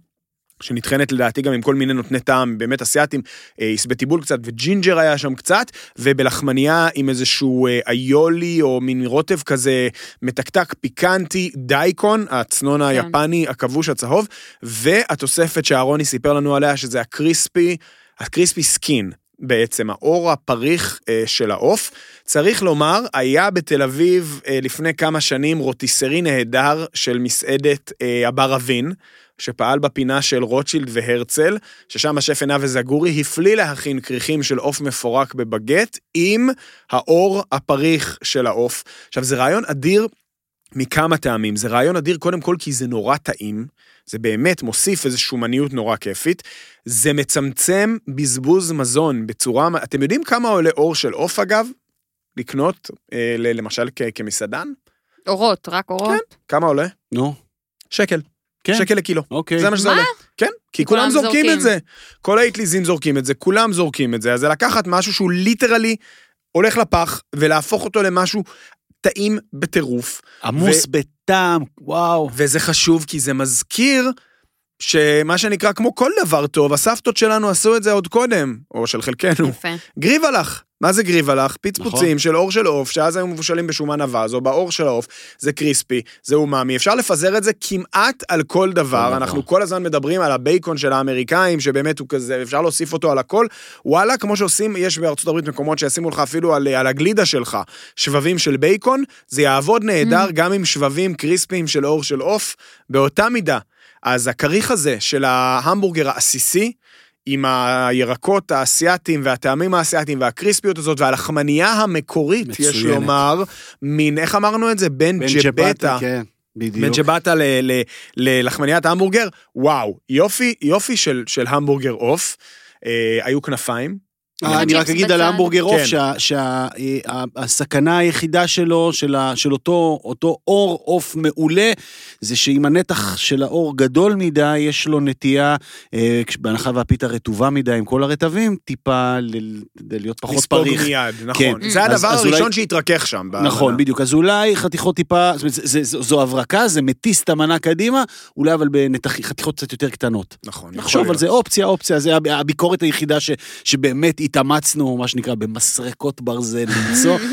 B: שנטחנת לדעתי גם עם כל מיני נותני טעם באמת אסיאתים, אה, איזה בצל ירוק קצת וג'ינג'ר היה שם קצת, ובלחמניה עם איזשהו אה, איולי או מין רוטב כזה מתקתק פיקנטי, דייקון, הצנון היפני הכבוש הצהוב, והתוספת שאהרוני סיפר לנו עליה שזה ה crispy, ה crispy skin. בעצם העור הפריך אה, של העוף. צריך לומר, היה בתל אביב אה, לפני כמה שנים רוטיסרי נהדר של מסעדת אה, הבר אבין, שפעל בפינה של רוטשילד והרצל, ששם השף עינב וזגורי הפליא להכין כריכים של עוף מפורק בבגט עם האור הפריך של העוף. עכשיו, זה רעיון אדיר מכמה טעמים. זה רעיון אדיר קודם כל כי זה נורא טעים, זה באמת מוסיף איזו שומניות נורא כיפית. זה מצמצם בזבוז מזון בצורה... אתם יודעים כמה עולה אור של עוף אגב? לקנות, אה, ל- למשל כ- כמסעדן?
C: אורות, רק אורות.
B: כמה עולה?
A: נו,
B: שקל.
A: כן.
B: שקל לקילו.
A: אוקיי.
B: זה מה שזה
C: מה?
B: עולה. כן, כי
C: כולם
B: כולם זורקים
C: זורקים.
B: את זה. כל האטליזים זורקים את זה, כולם זורקים את זה. אז זה לקחת משהו שהוא ליטרלי הולך לפח, ולהפוך אותו למשהו טעים בטירוף.
A: עמוס
B: ו-
A: בטעם, וואו.
B: וזה חשוב כי זה מזכיר שמה שנקרא כמו כל דבר טוב, הסבתות שלנו עשו את זה עוד קודם, או של חלקנו.
C: יפה.
B: גריבלח. מה זה גריבלח? פצפוצים
A: נכון.
B: של עור של עוף, שאז היו מבושלים בשומן אבז, או בעור של העוף, זה קריספי, זה אומאמי. אפשר לפזר את זה כמעט על כל דבר.
A: דבר.
B: אנחנו כל הזמן מדברים על הבייקון של האמריקאים, שבאמת הוא כזה, אפשר להוסיף אותו על הכל. וואלה, כמו שעושים, יש בארצות הברית מקומות שישימו לך אפילו על, על הגלידה שלך שבבים של בייקון, זה יעבוד נהדר גם עם שבבים קריספיים של עור של עוף, באותה מידה. אז הכריך הזה של ההמבורגר העסיסי, עם הירקות האסייתיים והטעמים האסייתיים והקריספיות הזאת והלחמנייה המקורית, יש
A: מצוינת.
B: לומר, מן, איך אמרנו את זה? בין
A: בן
B: ג'בטה.
A: כן, בדיוק.
B: בין ל- ללחמניית ההמבורגר, וואו, יופי, יופי של, של המבורגר עוף. אה, היו כנפיים,
A: אני רק אגיד על. ההמבורגר עוף,
B: כן.
A: שהסכנה היחידה שלו, של אותו עור עוף מעולה, זה שאם הנתח של העור גדול מדי, יש לו נטייה, אה, בהנחה והפיתה רטובה מדי עם כל הרטבים, טיפה להיות פחות
B: לספוג
A: פריך.
B: מיד, נכון.
A: כן.
B: זה
A: אז-
B: הדבר הראשון שהתרכך שם.
A: נכון, בדיוק. אז אולי חתיכות טיפה, זאת אומרת, זה- זה- זו- הברקה, זה מטיס את המנה קדימה, אולי אבל בחתיכות קצת יותר קטנות.
B: נכון,
A: נחשוב על. זה, אופציה, אופציה, זה הב- הביקורת היחידה שבאמת התאמצנו, מה שנקרא, במסרקות ברזל למצוא.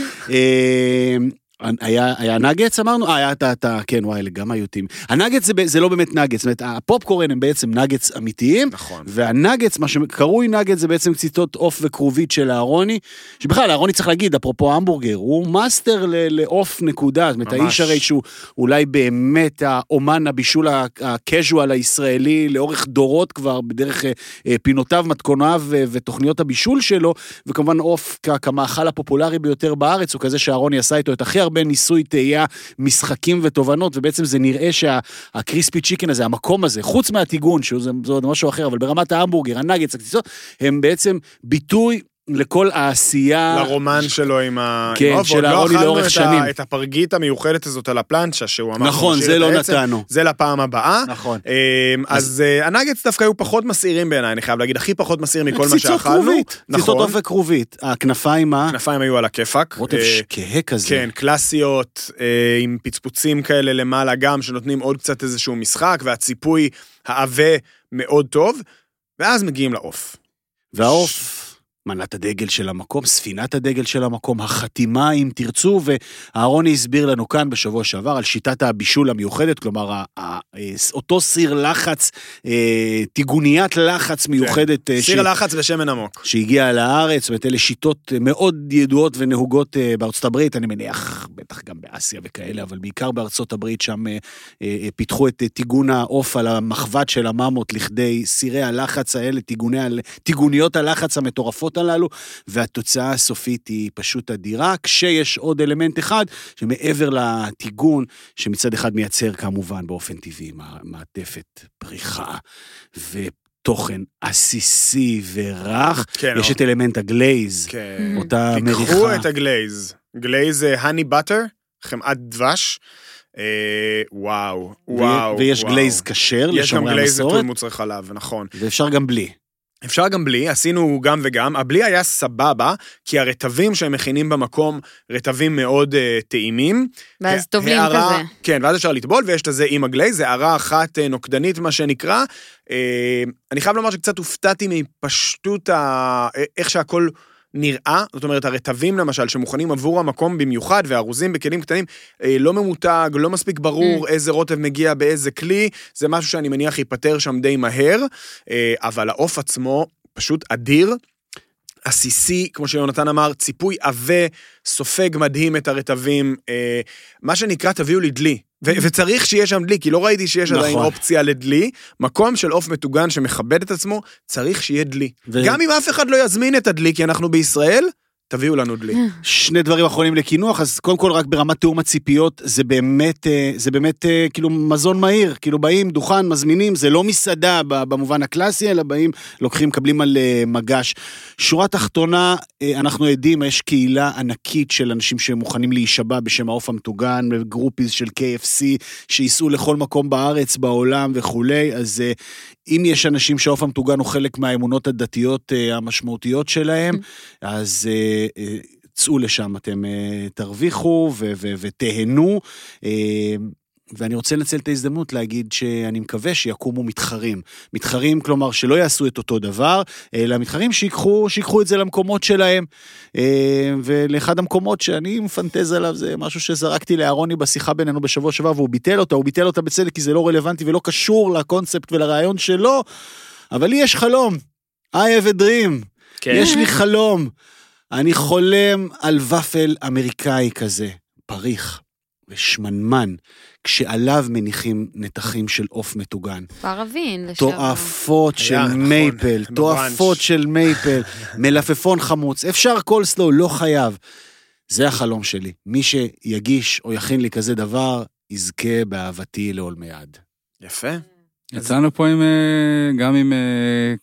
A: אה, היה, היה נגץ אמרנו? אה, היה את ה... כן, וואי, גם היו טעים. הנגץ זה, זה לא באמת נגץ, זאת אומרת, הפופקורן הם בעצם נגץ אמיתיים,
B: נכון.
A: והנגץ, מה שקרוי נגץ, זה בעצם קציצות עוף וכרובית של אהרוני, שבכלל, אהרוני צריך להגיד, אפרופו המבורגר, הוא מאסטר לעוף נקודה, זאת אומרת,
B: ממש.
A: האיש הרי שהוא אולי באמת האומן הבישול הקז'ואל הישראלי לאורך דורות כבר, בדרך אה, אה, פינותיו, מתכוניו ו- ותוכניות הבישול שלו, וכמובן עוף כ- כמאכל הפופולרי ביותר בארץ, הוא כזה שאהרוני עשה איתו את הכי הרבה ניסוי וטעייה, משחקים ותובנות, ובעצם זה נראה שה crispy chicken הזה, המקום הזה, חוץ מהטיגון, שהוא זה, זה עוד משהו אחר, אבל ברמת ההמבורגר, הנגץ, הקציצות, הם בעצם ביטוי לכל העשייה.
B: לרומן שלו עם ה...
A: כן,
B: עם העוף,
A: של
B: ועוד
A: אהרוני
B: לא
A: לאורך
B: אכלנו את
A: שנים.
B: ה- את הפרגית המיוחדת הזאת על הפלנצ'ה, שהוא אמר...
A: נכון, זה לא. נתנו.
B: זה לפעם הבאה.
A: נכון.
B: אמ, אז אה, הנגץ דווקא היו פחות מסעירים בעיניי, אני חייב להגיד, הכי פחות מסעיר מכל מה
A: קציצות
B: שאכלנו.
A: כרובית, קציצות
B: נכון,
A: עוף וכרובית. הכנפיים, מה?
B: כנפיים היו על הכיפאק.
A: רוטב
B: אה,
A: כהה כזה.
B: כן, קלאסיות, אה, עם פצפוצים כאלה למעלה גם, שנותנים עוד קצת איזשהו משחק, והציפוי העבה מאוד טוב, ואז מגיעים לעוף.
A: והעוף, מנת הדגל של המקום, ספינת הדגל של המקום, החתימה אם תרצו, ואהרוני הסביר לנו כאן בשבוע שעבר על שיטת הבישול המיוחדת, כלומר, ה- ה- אותו סיר לחץ, אה, טיגוניית לחץ מיוחדת. אה,
B: סיר לחץ ושמן עמוק.
A: שהגיעה לארץ, זאת אומרת, אלה שיטות מאוד ידועות ונהוגות אה, בארצות הברית, אני מניח, בטח גם באסיה וכאלה, אבל בעיקר בארצות הברית, שם אה, אה, פיתחו את אה, טיגון העוף על המחבת של הממות לכדי סירי הלחץ האלה, טיגוני, טיגוניות הלחץ המטורפות הללו, והתוצאה הסופית היא פשוט אדירה, כשיש עוד אלמנט אחד, שמעבר לטיגון, שמצד אחד מייצר כמובן באופן טבעי מע- מעטפת פריחה ותוכן עסיסי ורך,
B: כן,
A: יש
B: או.
A: את אלמנט הגלייז,
B: כן.
A: אותה
B: תיקחו
A: מריחה.
B: את הגלייז. glaze זה honey butter, חמאת דבש. אה, וואו, וואו.
A: ויש
B: וואו.
A: glaze כשר
B: יש גם
A: לשומרי
B: glaze נטול
A: המסורת,
B: מוצרי חלב, נכון.
A: ואפשר גם בלי.
B: אפשר גם בלי, עשינו גם וגם. הבלי היה סבבה, כי הרטבים שהם מכינים במקום, רטבים מאוד uh, טעימים.
C: ואז טובלים
B: הערה-
C: כזה.
B: כן, ואז אפשר לטבול, ויש את זה עם ה glaze, זה הערה אחת אה, נוקדנית, מה שנקרא. אה, אני חייב לומר שקצת הופתעתי מפשטות ה... איך שהכל נראה, זאת אומרת, הרטבים למשל, שמוכנים עבור המקום במיוחד, וארוזים בכלים קטנים, אה, לא ממותג, לא מספיק ברור איזה רוטב מגיע באיזה כלי, זה משהו שאני מניח ייפתר שם די מהר, אה, אבל העוף עצמו פשוט אדיר. עסיסי, כמו שיונתן אמר, ציפוי עבה, סופג מדהים את הרטבים, אה, מה שנקרא, תביאו לי דלי. ו- וצריך שיהיה שם דלי, כי לא ראיתי שיש
A: נכון.
B: עדיין אופציה לדלי. מקום של עוף מטוגן שמכבד את עצמו, צריך שיהיה דלי.
A: ו-
B: גם אם אף אחד לא יזמין את הדלי, כי אנחנו בישראל, תביאו לנו דלי.
A: שני דברים אחרונים לקינוח, אז קודם כל רק ברמת תיאום הציפיות, זה באמת, אה, זה באמת אה, כאילו מזון מהיר, כאילו באים, דוכן, מזמינים, זה לא מסעדה במובן הקלאסי, אלא באים, לוקחים, מקבלים על אה, מגש. שורה תחתונה, אה, אנחנו עדים, יש קהילה ענקית של אנשים שמוכנים להישבע בשם העוף המטוגן, גרופיז של KFC, שייסעו לכל מקום בארץ, בעולם וכולי, אז אה, אם יש אנשים שהעוף המטוגן הוא חלק מהאמונות הדתיות אה, המשמעותיות שלהם, אז אה, אה, צאו לשם, אתם תרוויחו ותהנו. ואני רוצה לנצל את ההזדמנות להגיד שאני מקווה שיקומו מתחרים. מתחרים, כלומר, שלא יעשו את אותו דבר, אלא מתחרים שיקחו, שיקחו את זה למקומות שלהם. אה, ולאחד המקומות שאני מפנטז עליו זה משהו שזרקתי לאהרוני בשיחה בינינו בשבוע שעבר, והוא ביטל אותה, הוא ביטל אותה בצדק כי זה לא רלוונטי ולא קשור לקונספט ולרעיון שלו, אבל לי יש חלום. I have a dream.
B: כן.
A: יש לי חלום. אני חולם על ופל אמריקאי כזה, פריך ושמנמן, כשעליו מניחים נתחים של עוף מטוגן.
C: פרבין, לשעבר.
A: תועפות של
B: נכון,
A: מייפל,
B: בבראנץ'.
A: תועפות של מייפל, מלפפון חמוץ, אפשר קולסלו, לא חייב. זה החלום שלי. מי שיגיש או יכין לי כזה דבר, יזכה באהבתי לעולמי עד.
B: יפה.
E: יצאנו פה עם, אה, גם עם אה,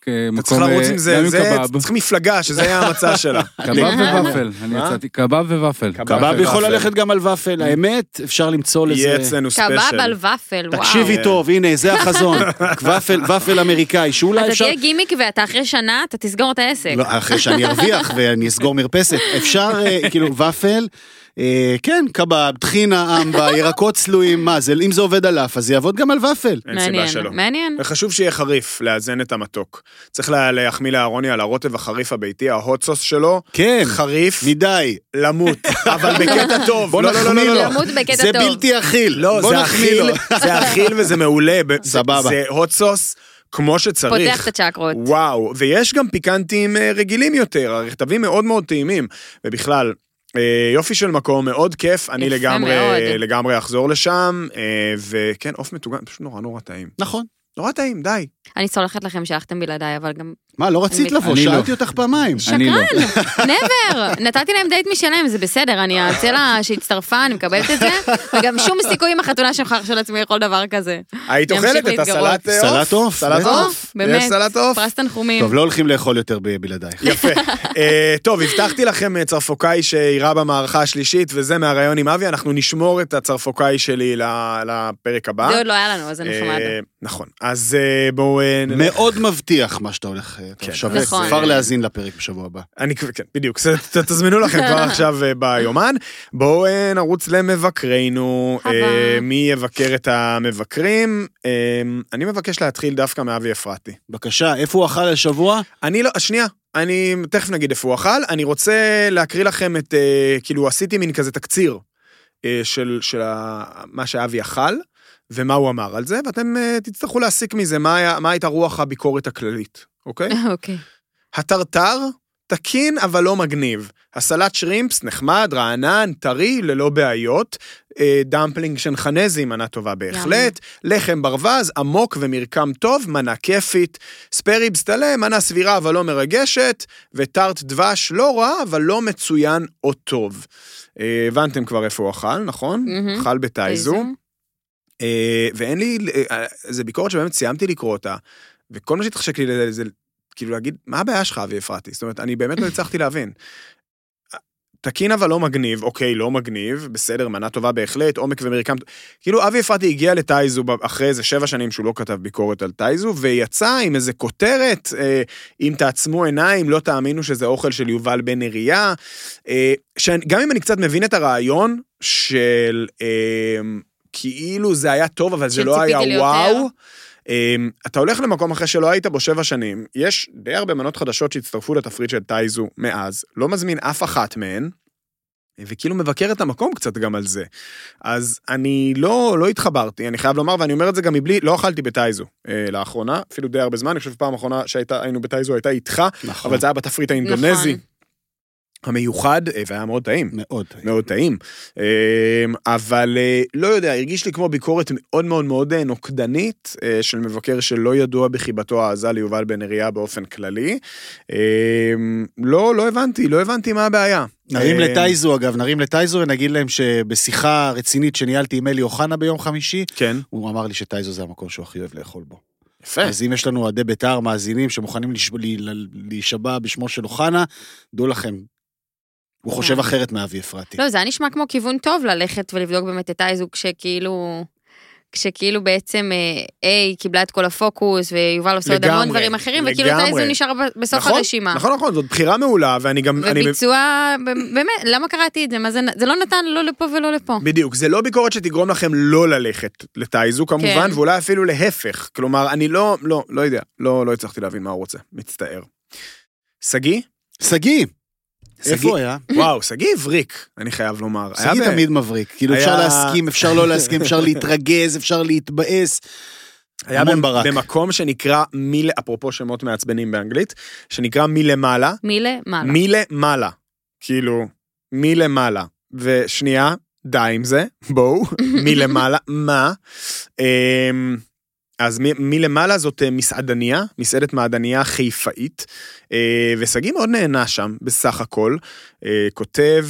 E: כ-
B: אתה
E: מקום,
B: צריך לרוץ
E: אה,
B: עם זה,
E: גם עם
B: זה. צריך מפלגה, שזה היה המצע שלה.
E: קבב וופל, אני? יצאתי, קבב וופל.
A: קבב יכול ללכת גם על ופל, האמת, אפשר למצוא
B: יהיה
A: לזה...
B: אצלנו special.
C: קבב על ופל, וואו.
A: תקשיבי. טוב, הנה, זה החזון. ופל, אמריקאי, שאולי
C: אתה
A: אפשר...
C: תהיה גימיק ואתה אחרי שנה, אתה תסגור את העסק.
A: לא, אחרי שאני ארוויח ואני אסגור מרפסת. אפשר, כאילו, ופל, כן, קבב, טחינה, אמבה, ירקות צלויים, מה זה, אם זה עובד על אף, אז זה יעבוד גם על ופל.
B: אין סיבה
C: מעניין,
B: שלא.
C: מעניין.
B: וחשוב שיהיה חריף, לאזן את המתוק. צריך לה- להחמיא לאהרוני על הרוטב החריף הביתי, ההוט סוס שלו,
A: כן,
B: חריף,
A: מדי.
B: למות, אבל בקטע טוב.
A: בוא
B: לא, לא,
A: נחמיא
B: לא,
A: לו.
C: למות בקטע
A: זה
C: טוב.
A: בלתי אכיל.
B: לא, זה. אכיל, זה אכיל וזה מעולה. זה-
A: סבבה.
B: זה הוט סוס כמו שצריך.
C: פותח את הצ'קרות.
B: וואו, ויש גם פיקנטים אה, רגילים יותר, הרכתבים מאוד מאוד טעימים. ובכלל, אה, יופי של מקום, מאוד כיף, אני לגמרי,
C: מאוד.
B: לגמרי אחזור לשם, אה, וכן, עוף מטוגן, פשוט נורא נורא טעים.
A: נכון.
B: נורא טעים, די.
C: אני סולחת לכם שהלכתם בלעדיי, אבל גם...
A: מה, לא רצית לבוא?
E: אני לא.
A: שאלתי אותך פעמיים.
E: לא.
C: נבר! נתתי להם דייט משלם, זה בסדר, אני הצלע שהצטרפה, אני מקבלת את זה, וגם שום סיכוי עם החתונה שלך של עצמי לכל דבר כזה.
B: היית אוכלת את. הסלט עוף?
A: סלט עוף,
B: סלט. עוף?
C: באמת.
B: סלט עוף?
C: פרס תנחומים.
A: טוב, לא הולכים לאכול יותר בלעדייך.
B: יפה. אה, טוב, הבטחתי לכם אה, צרפוקאי שאירע במערכה השלישית, וזה מהראיון עם אבי, אנחנו נשמור את הצרפוקאי שלי ל- לפרק הבא.
C: זה עוד לא היה לנו, אז זה נחמד.
B: אה, נכון. אז בואו.
A: מאוד מבטיח מה שאתה הולך,
B: כן.
A: שווה
C: נכון.
A: כבר להאזין לפרק בשבוע הבא.
B: אני, כן, בדיוק, תזמינו לכם כבר עכשיו אה, ביומן. בואו אה, נרוץ למבקרינו. אה, מי יבקר את המבקרים. אני מבקש להתחיל דווקא מאבי אפרתי.
A: בבקשה, איפה הוא אכל השבוע?
B: אני לא, שנייה, אני תכף נגיד איפה הוא אכל, אני רוצה להקריא לכם את, אה, כאילו עשיתי מין כזה תקציר אה, של, של ה, מה שאבי אכל, ומה הוא אמר על זה, ואתם אה, תצטרכו להסיק מזה מה, היה, מה הייתה רוח הביקורת הכללית, אוקיי?
C: אוקיי.
B: הטרטר, תקין אבל לא מגניב. הסלט שרימפס, נחמד, רענן, טרי, ללא בעיות. אה, דמפלינג שנחנזי, מנה טובה בהחלט. לחם ברווז, עמוק ומרקם טוב, מנה כיפית. spare ribs טלה, מנה סבירה אבל לא מרגשת. וטארט דבש, לא רע, אבל לא מצוין או טוב. אה, הבנתם כבר איפה הוא אכל, נכון?
C: מהמם.
B: אכל בטייזו. אה, ואין לי, זה ביקורת שבאמת סיימתי לקרוא אותה, וכל מה שהתחשק לי לזה, זה כאילו להגיד, מה הבעיה שלך, אבי אפרתי? זאת אומרת, אני באמת לא הצלחתי להבין. תקין אבל לא מגניב, אוקיי, לא מגניב, בסדר, מנה טובה בהחלט, עומק ומרקם, כאילו אבי אפרתי הגיע לטייזו אחרי איזה שבע שנים שהוא לא כתב ביקורת על טייזו, ויצא עם איזה כותרת, אה, אם תעצמו עיניים, לא תאמינו שזה אוכל של יובל בן נריה, אה, שגם אם אני קצת מבין את הרעיון של אה, כאילו זה היה טוב, אבל זה לא היה. וואו. אמ, אתה הולך למקום אחרי שלא היית בו שבע שנים, יש די הרבה מנות חדשות שהצטרפו לתפריט של טייזו מאז, לא מזמין אף אחת מהן, וכאילו מבקר את המקום קצת גם על זה. אז אני לא, לא התחברתי, אני חייב לומר, ואני אומר את זה גם מבלי, לא אכלתי בטייזו אה, לאחרונה, אפילו די הרבה זמן, אני חושב פעם אחרונה שהיינו בטייזו הייתה איתך,
A: נכון.
B: אבל זה היה בתפריט האינדונזי.
C: נכון.
B: המיוחד, אה, והיה מאוד טעים.
A: מאוד.
B: מאוד טעים. אמ, אבל אה, לא יודע, הרגיש לי כמו ביקורת מאוד מאוד מאוד אה, נוקדנית של מבקר שלא ידוע בחיבתו העזה ליובל בן נריה באופן כללי. אמ, לא, לא הבנתי, לא הבנתי מה הבעיה.
A: נרים
B: אה,
A: לטייזו, אגב, נרים לטייזו ונגיד להם שבשיחה רצינית שניהלתי עם אלי אוחנה ביום חמישי,
B: כן,
A: הוא אמר לי שטייזו זה המקום שהוא הכי אוהב לאכול בו.
B: יפה.
A: אז אם יש לנו אוהדי בית"ר מאזינים שמוכנים להישבע בשמו של אוחנה, דעו לכם, הוא חושב
C: כן.
A: אחרת מאבי אפרתי.
C: לא, זה היה נשמע כמו כיוון טוב ללכת ולבדוק באמת את אייזו כשכאילו... כשכאילו בעצם אה, איי קיבלה את כל הפוקוס ויובל עושה עוד המון דברים אחרים וכאילו
B: לגמרי.
C: טייזו נשאר ב- בסוף
B: נכון,
C: הרשימה.
B: נכון, נכון, זאת בחירה מעולה, ואני גם...
C: וביצוע, באמת, למה קראתי את זה? מה זה, זה לא נתן לא לפה ולא לפה.
B: בדיוק, זה לא ביקורת שתגרום לכם לא ללכת לטייזו כמובן,
C: כן.
B: ואולי אפילו להפך. כלומר, אני לא, לא, לא יודע, לא, לא הצלחתי להבין מה הוא רוצה, מצטער. שגיא,
A: שגיא- איפה הוא היה?
B: וואו, שגיא הבריק, אני חייב לומר.
A: שגיא תמיד מבריק. כאילו, אפשר להסכים, אפשר לא להסכים, אפשר להתרגז, אפשר להתבאס.
B: היה
A: ברק.
B: במקום שנקרא מיל... אפרופו שמות מעצבנים באנגלית, שנקרא מלמעלה,
C: מלמעלה.
B: מלמעלה. כאילו, מלמעלה. ושנייה, די עם זה, בואו, מלמעלה, מה? אז מלמעלה זאת אה, מסעדניה, מסעדת מעדניה חיפאית, אה, ושגיא מאוד נהנה שם, בסך הכל. אה, כותב,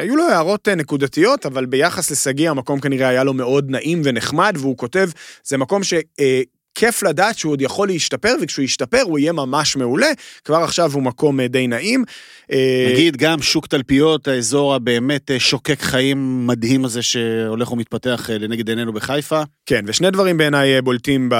B: היו לו הערות נקודתיות, אבל ביחס לשגיא המקום כנראה היה לו מאוד נעים ונחמד, והוא כותב, זה מקום ש... כיף לדעת שהוא עוד יכול להשתפר, וכשהוא ישתפר הוא יהיה ממש מעולה. כבר עכשיו הוא מקום אה, די נעים. אה,
A: נגיד גם שוק תלפיות, האזור הבאמת אה, שוקק חיים מדהים הזה שהולך ומתפתח לנגד עינינו בחיפה.
B: כן, ושני דברים בעיניי בולטים, ב...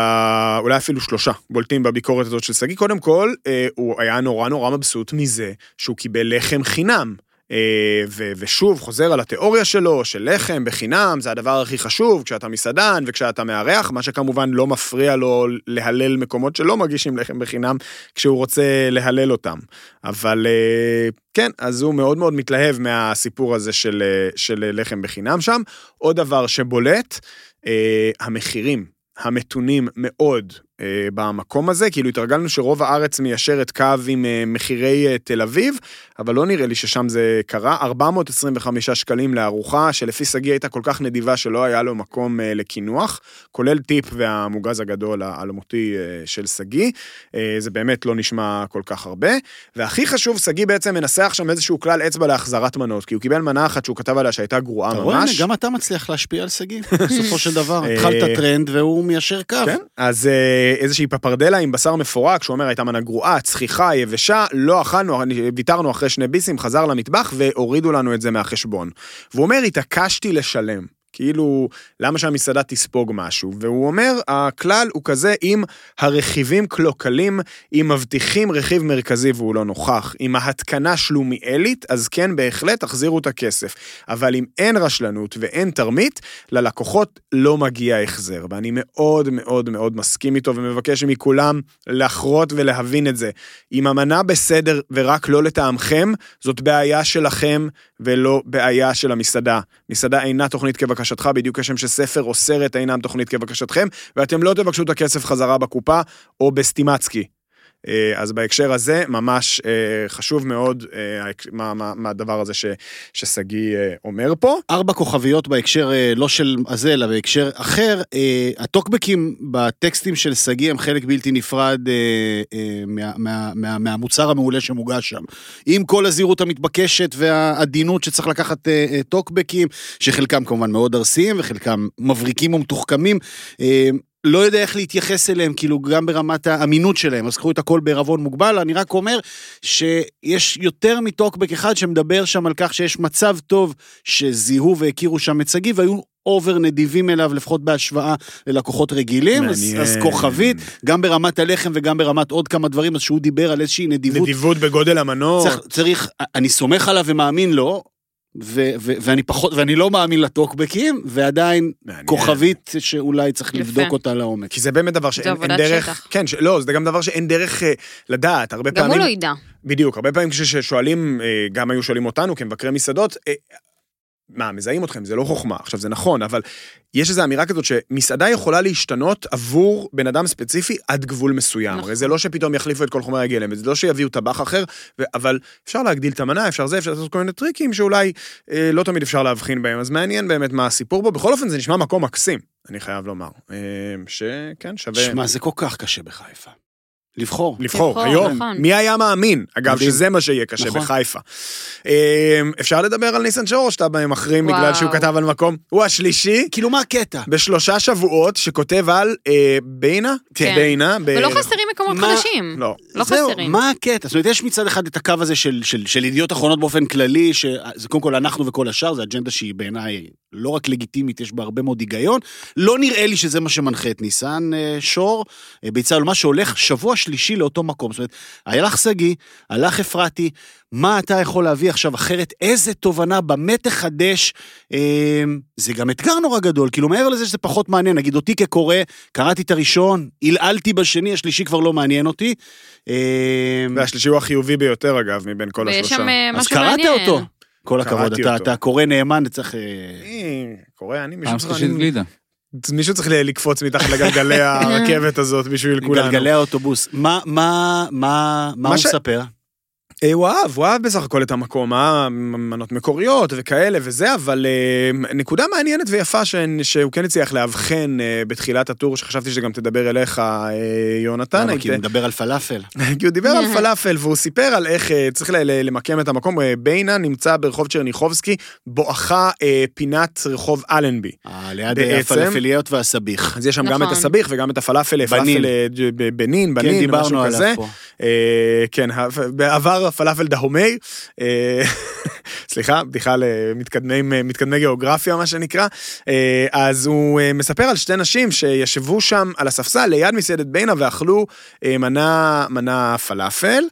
B: אולי אפילו שלושה, בולטים בביקורת הזאת של שגיא. קודם כל, הוא היה נורא נורא מבסוט מזה שהוא קיבל לחם חינם. אה, ו- ושוב, חוזר על התיאוריה שלו, של לחם בחינם, זה הדבר הכי חשוב כשאתה מסעדן וכשאתה מארח, מה שכמובן לא מפריע לו להלל מקומות שלא מגישים לחם בחינם, כשהוא רוצה להלל אותם. אבל אה, כן, אז הוא מאוד מאוד מתלהב מהסיפור הזה של, אה, של לחם בחינם שם. עוד דבר שבולט, המחירים. המתונים מאוד במקום הזה, כאילו התרגלנו שרוב הארץ מיישרת קו עם אה, מחירי אה, תל אביב, אבל לא נראה לי ששם זה קרה. 425 שקלים לארוחה, שלפי שגיא הייתה כל כך נדיבה שלא היה לו מקום אה, לקינוח, כולל טיפ והמוגז הגדול האלמותי אה, של שגיא. אה, זה באמת לא נשמע כל כך הרבה. והכי חשוב, שגיא בעצם מנסח שם איזשהו כלל אצבע להחזרת מנות, כי הוא קיבל מנה אחת שהוא כתב עליה שהייתה גרועה
A: אתה רואה,
B: ממש.
A: גם אתה מצליח להשפיע על שגיא, בסופו של דבר.
B: אה,
A: התחלת טרנד והוא מיישר קו.
B: כן, אז אה, איזושהי פפרדלה עם בשר מפורק, שהוא אומר הייתה מנה גרועה, צחיחה, יבשה, לא אכלנו, ויתרנו אחרי שני ביסים, חזר למטבח והורידו לנו את זה מהחשבון. והוא אומר, התעקשתי לשלם. כאילו, למה שהמסעדה תספוג משהו? והוא אומר, הכלל הוא כזה, אם הרכיבים קלוקלים, אם מבטיחים רכיב מרכזי והוא לא נוכח, אם ההתקנה שלומיאלית, אז כן, בהחלט תחזירו את הכסף. אבל אם אין רשלנות ואין תרמית, ללקוחות לא מגיע החזר. ואני מאוד מאוד מאוד מסכים איתו ומבקש מכולם לחרות ולהבין את זה. אם המנה בסדר ורק לא לטעמכם, זאת בעיה שלכם ולא בעיה של המסעדה. מסעדה אינה תוכנית כבקשתך, בדיוק כשם שספר או סרט אינם תוכנית כבקשתכם, ואתם לא תבקשו את הכסף חזרה בקופה או בסטימצקי. אה, אז בהקשר הזה, ממש אה, חשוב מאוד אה, ההק- מה- מה- מהדבר הזה ששגיא אומר פה.
A: ארבע כוכביות בהקשר לא של הזה, אלא בהקשר אחר. הטוקבקים בטקסטים של שגיא הם חלק בלתי נפרד מה, מה, מה, מהמוצר המעולה שמוגש שם. עם כל הזהירות המתבקשת והעדינות שצריך לקחת טוקבקים, שחלקם כמובן מאוד ארסיים וחלקם מבריקים ומתוחכמים. לא יודע איך להתייחס אליהם, כאילו גם ברמת האמינות שלהם, אז קחו את הכל בערבון מוגבל, אני רק אומר שיש יותר מטוקבק אחד שמדבר שם על כך שיש מצב טוב שזיהו והכירו שם את שגיא והיו אובר נדיבים אליו, לפחות בהשוואה ללקוחות רגילים, אז,
B: מעניין.
A: אז כוכבית, גם ברמת הלחם וגם ברמת עוד כמה דברים, אז שהוא דיבר על איזושהי נדיבות,
B: נדיבות בגודל המנור.
A: צריך, צריך, אני סומך עליו ומאמין לו, ו, ו, ואני פחות, ואני לא מאמין לטוקבקים, ועדיין
B: מעניין.
A: כוכבית שאולי צריך
C: יפה.
A: לבדוק אותה לעומק.
B: כי זה באמת דבר שאין אין
C: עבודת
B: דרך,
C: שטח.
B: כן, ש, לא, זה גם דבר שאין דרך אה, לדעת, הרבה
C: גם הוא
B: פעמים,
C: לא ידע.
B: בדיוק, הרבה פעמים כששואלים, אה, גם היו שואלים אותנו כמבקרי מסעדות, אה, מה, מזהים אתכם, זה לא חוכמה, עכשיו זה נכון, אבל יש איזו אמירה כזאת שמסעדה יכולה להשתנות עבור בן אדם ספציפי עד גבול מסוים.
C: נכון.
B: הרי זה לא שפתאום יחליפו את כל חומרי הגלם, זה לא שיביאו טבח אחר, ו- אבל אפשר להגדיל את המנה, אפשר זה, אפשר לעשות כל מיני טריקים שאולי אה, לא תמיד אפשר להבחין בהם, אז מעניין באמת מה הסיפור בו. בכל אופן, זה נשמע מקום מקסים, אני חייב לומר. אה, שכן, שווה...
A: שמע, זה כל כך קשה בחיפה. לבחור.
B: לבחור,
C: לבחור,
B: היום.
C: נכון.
B: מי היה מאמין, אגב,
A: מדהים.
B: שזה מה שיהיה קשה
A: נכון.
B: בחיפה. אה, אפשר לדבר על ניסן שור, שאתה מחרים בגלל. שהוא כתב על מקום. הוא השלישי
A: כאילו, מה הקטע?
B: בשלושה שבועות שכותב על אה, ביינה?
C: כן.
B: ביינה. ב-
C: ולא חסרים מקומות
A: מה-
C: חדשים.
B: לא.
C: לא
A: זהו,
C: חסרים.
A: מה הקטע? זאת אומרת, יש מצד אחד את הקו הזה של, של, של ידיעות אחרונות באופן כללי, שזה קודם כל אנחנו וכל השאר, זו אג'נדה שהיא בעיניי לא רק לגיטימית, יש בה הרבה מאוד היגיון. לא נראה לי שזה מה שמנחה את ניסן אה, שור, אה, ביצה מה שהולך שבוע שלישי לאותו מקום. זאת אומרת, הלך שגיא, הלך אפרתי, מה אתה יכול להביא עכשיו אחרת? איזה תובנה, במה תחדש? אה, זה גם אתגר נורא גדול, כאילו מעבר לזה שזה פחות מעניין, נגיד אותי כקורא, קראתי את הראשון, עלעלתי בשני, השלישי כבר לא מעניין אותי. אה,
B: והשלישי הוא החיובי ביותר, אגב, מבין כל
C: ויש
B: השלושה.
C: שם אה,
A: אז
C: משהו
A: קראת
C: מעניין.
A: אותו. כל הכבוד, אתה. אתה קורא נאמן, אתה צריך... אה,
B: קורא, אני מישהו
E: פעם
B: צריך...
E: שלישית
B: אני-
E: גלידה.
B: מישהו צריך לקפוץ מתחת לגלגלי הרכבת הזאת בשביל כולנו.
A: גלגלי האוטובוס. מה, מה, מה, מה הוא
B: ש-
A: מספר?
B: אה, הוא אהב, הוא אהב בסך הכל את המקום, אה, מנות מקוריות וכאלה וזה, אבל אה, נקודה מעניינת ויפה ש- שהוא כן הצליח לאבחן אה, בתחילת הטור, שחשבתי שזה גם תדבר אליך, אה, יונתן.
A: למה? כי הוא מדבר על פלאפל.
B: כי הוא דיבר על פלאפל והוא סיפר על איך אה, צריך ל- ל- למקם את המקום. אה, ביינה נמצא ברחוב צ'רניחובסקי, בואכה אה, פינת רחוב אלנבי.
A: אה, ליד
B: בעצם-
A: הפלאפליות והסביח.
B: אז יש שם גם
C: נכון.
B: את הסביח וגם את הפלאפל,
A: בנין.
B: פלאפל אה, ג'- ב- בנין,
A: כן,
B: בנין,
A: דיברנו
B: משהו
A: עליו
B: כזה. אה, כן, בעבר הפלאפל דהומי, אה, סליחה, בדיחה למתקדמי מתקדמי גיאוגרפיה, מה שנקרא. אה, אז הוא מספר על שתי נשים שישבו שם על הספסל ליד מסעדת ביינה ואכלו מנה, מנה פלאפל.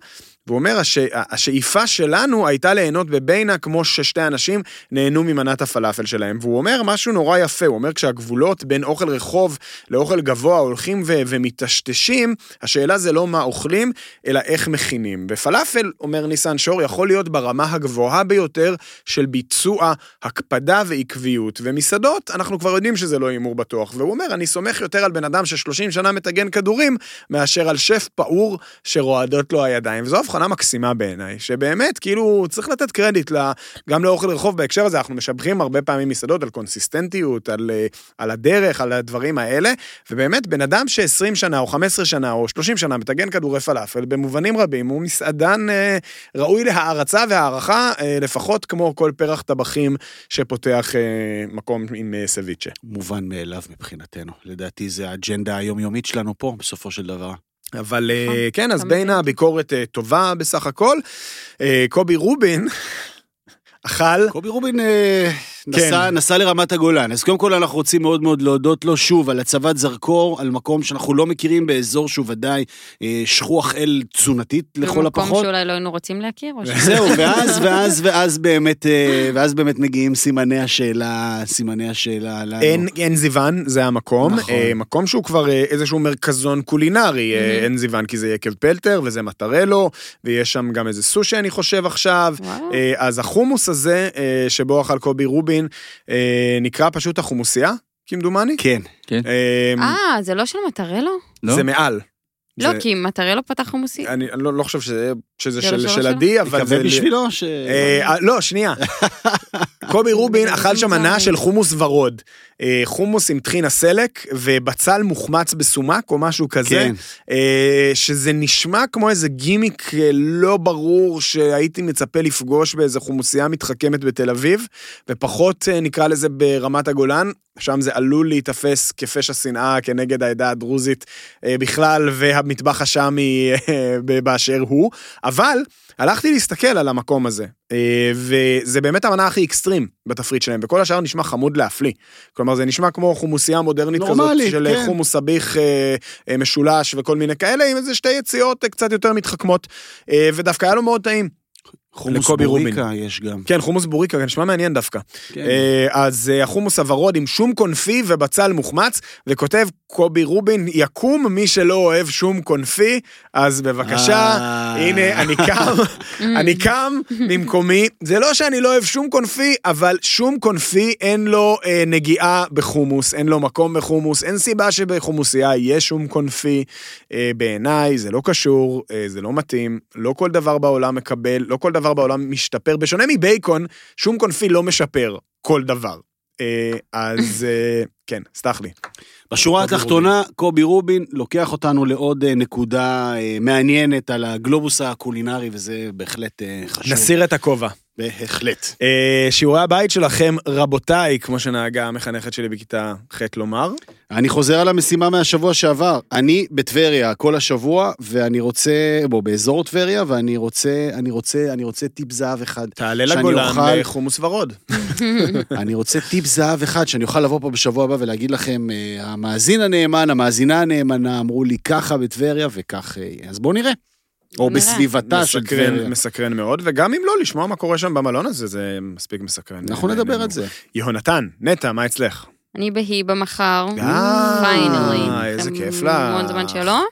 B: והוא אומר, הש... השאיפה שלנו הייתה ליהנות בבינה כמו ששתי אנשים נהנו ממנת הפלאפל שלהם. והוא אומר משהו נורא יפה, הוא אומר כשהגבולות בין אוכל רחוב לאוכל גבוה הולכים ו... ומטשטשים, השאלה זה לא מה אוכלים, אלא איך מכינים. ופלאפל, אומר ניסן שור, יכול להיות ברמה הגבוהה ביותר של ביצוע, הקפדה ועקביות. ומסעדות, אנחנו כבר יודעים שזה לא הימור בטוח. והוא אומר, אני סומך יותר על בן אדם ש-30 שנה מטגן כדורים, מאשר על שף פעור שרועדות לו הידיים. וזו הבחנה מקסימה בעיניי, שבאמת, כאילו, צריך לתת קרדיט לה, גם לאוכל רחוב בהקשר הזה, אנחנו משבחים הרבה פעמים מסעדות על קונסיסטנטיות, על, אה, על הדרך, על הדברים האלה, ובאמת, בן אדם ש-20 שנה, או 15 שנה, או 30 שנה מטגן כדורי פלאפל, במובנים רבים, הוא מסעדן אה, ראוי להערצה והערכה, אה, לפחות כמו כל פרח טבחים שפותח אה, מקום עם אה, סביצ'ה.
A: מובן מאליו מבחינתנו. לדעתי זה האג'נדה היומיומית שלנו פה, בסופו של דבר.
B: אבל אה,
C: נכון,
B: כן, אז. בין הביקורת אה, טובה בסך הכל. אה, קובי רובין אכל,
A: קובי רובין נסע, נסע לרמת הגולן, אז קודם כל אנחנו רוצים מאוד מאוד להודות לו שוב על הצבת זרקור, על מקום שאנחנו לא מכירים באזור שהוא ודאי אה, שכוח אל תזונתית לכל
C: במקום
A: הפחות.
C: שאולי לא היינו רוצים להכיר, או ש...
A: זהו, ואז, ואז, ואז באמת, אה, ואז באמת מגיעים סימני השאלה, סימני השאלה לנו.
B: אין, אין זיוון, זה המקום.
A: נכון.
B: אה, מקום שהוא כבר אה, איזשהו מרכזון קולינרי, אה,
C: Mhm.
B: אין זיוון כי זה יקב פלטר וזה מטרלו, ויש שם גם איזה סושי אני חושב עכשיו.
C: וואו.
B: אה, אז החומוס הזה, אה, שבו אכל קובי רובין, אה, נקרא פשוט החומוסייה, כמדומני.
A: כן.
B: אה,
C: אה, זה לא של מטרלו?
E: לא?
B: זה מעל.
C: לא,
B: זה-
C: כי מטרלו פתח חומוסי.
B: אני לא, לא חושב שזה, שזה
C: זה
B: של,
C: לא
B: של? עדי, אבל
A: מקווה
B: זה...
A: בשבילו ש...
B: אה, אה, לא, שנייה. קובי רובין אכל שם מנה של חומוס ורוד. אה, חומוס עם טחינה סלק ובצל מוחמץ בסומק או משהו כזה.
A: כן.
B: אה, שזה נשמע כמו איזה גימיק לא ברור שהייתי מצפה לפגוש באיזה חומוסייה מתחכמת בתל אביב, ופחות נקרא לזה ברמת הגולן, שם זה עלול להיתפס כפשע שנאה כנגד העדה הדרוזית בכלל, והמטבח השאמי אה, באשר הוא, אבל הלכתי להסתכל על המקום הזה, אה, וזה באמת המנה הכי אקסטרים בתפריט שלהם, וכל השאר נשמע חמוד להפליא. כלומר, זה נשמע כמו חומוסייה מודרנית
A: נורמלי,
B: כזאת של
A: כן.
B: חומוס אה, אה, משולש וכל מיני כאלה, עם איזה שתי יציאות אה, קצת יותר מתחכמות, אה, ודווקא היה לו מאוד טעים.
A: חומוס בוריקה יש גם.
B: כן, חומוס בוריקה, נשמע מעניין דווקא.
A: כן.
B: אה, אז אה, החומוס הוורוד עם שום קונפי ובצל מוחמץ, וכותב קובי רובין, יקום מי שלא אוהב שום קונפי, אז בבקשה,
A: אה.
B: הנה, אני קם, אני קם ממקומי. זה לא שאני לא אוהב שום קונפי, אבל שום קונפי אין לו אה, נגיעה בחומוס, אין לו מקום בחומוס, אין סיבה שבחומוסייה יהיה שום קונפי. אה, בעיניי זה לא קשור, אה, זה לא מתאים, לא כל דבר בעולם מקבל, לא כל דבר בעולם משתפר. בשונה מבייקון, שום קונפי לא משפר כל דבר. אה, אז אה, כן, סלח לי.
A: בשורה התחתונה, קובי רובין לוקח אותנו לעוד אה, נקודה מעניינת על הגלובוס הקולינרי, וזה בהחלט חשוב.
B: נסיר את הכובע.
A: בהחלט.
B: אה, שיעורי הבית שלכם, רבותיי, כמו שנהגה המחנכת שלי בכיתה ח' לומר.
A: אני חוזר על המשימה מהשבוע שעבר. אני בטבריה כל השבוע, ואני רוצה, בוא, באזור טבריה, ואני רוצה, אני רוצה, אני רוצה טיפ זהב אחד.
B: תעלה לגולן
A: אוכל-
B: לחומוס ורוד.
A: אני רוצה טיפ זהב אחד, שאני אוכל לבוא פה בשבוע הבא ולהגיד לכם, אה, המאזין הנאמן, המאזינה הנאמנה, אמרו לי ככה בטבריה וכך יהיה. אז בואו נראה. או
C: נראה.
A: בסביבתה של טבריה.
B: מסקרן מאוד, וגם אם לא, לשמוע מה קורה שם במלון הזה, זה מספיק מסקרן.
A: אנחנו נדבר. על זה.
B: יהונתן, נטע, מה אצלך?
C: אני בהיבה מחר,
B: אה,
C: פיינלי.
B: איזה
C: אחרי
B: כיף לך.
C: המון זמן שלא,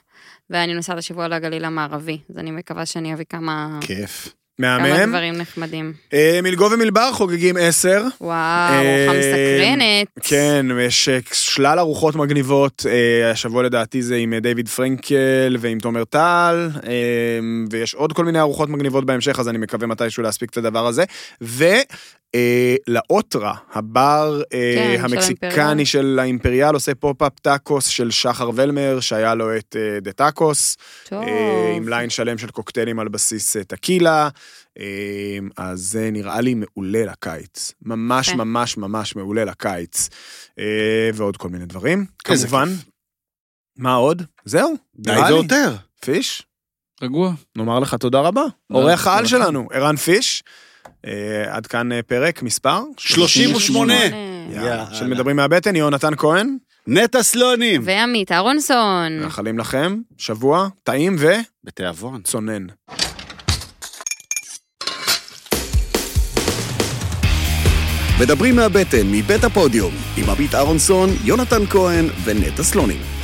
C: ואני נוסעת השבוע לגליל המערבי, אז אני מקווה שאני אביא כמה
A: כיף.
C: כמה
B: מהמם.
C: דברים נחמדים.
B: אה, מלגו ומלבר חוגגים עשר.
C: וואו, ארוחה מסקרנת.
B: כן, יש אה, שלל ארוחות מגניבות. אה, השבוע לדעתי זה עם דיוויד פרנקל ועם תומר טל, ויש עוד כל מיני ארוחות מגניבות בהמשך, אז אני מקווה מתישהו להספיק את הדבר הזה. אה, לאוטרה, הבר אה,
C: כן, של
B: המקסיקני
C: האימפריאל.
B: של האימפריאל, עושה pop-up טאקוס של שחר ולמר, שהיה לו את אה, דה טאקוס. אה, עם ליין שלם של קוקטיילים על בסיס אה, טקילה, אה, אז זה נראה לי מעולה לקיץ. ממש
C: כן.
B: ממש ממש מעולה לקיץ. אה, ועוד כל מיני דברים. כמובן. מה עוד? זהו,
A: די
B: לי.
A: ויותר.
B: פיש,
E: רגוע.
B: נאמר לך תודה רבה.
E: תודה,
B: אורח העל שלנו, ערן פיש. אה, עד כאן אה, פרק, מספר?
A: 38.
B: של מדברים מהבטן, יונתן כהן.
A: נטע סלונים.
C: ועמית אהרונסון.
B: מאחלים לכם שבוע טעים ו...
A: בתיאבון. צונן.
D: מדברים מהבטן, מבית הפודיום, עם עמית אהרונסון, יונתן כהן ונטע סלונים.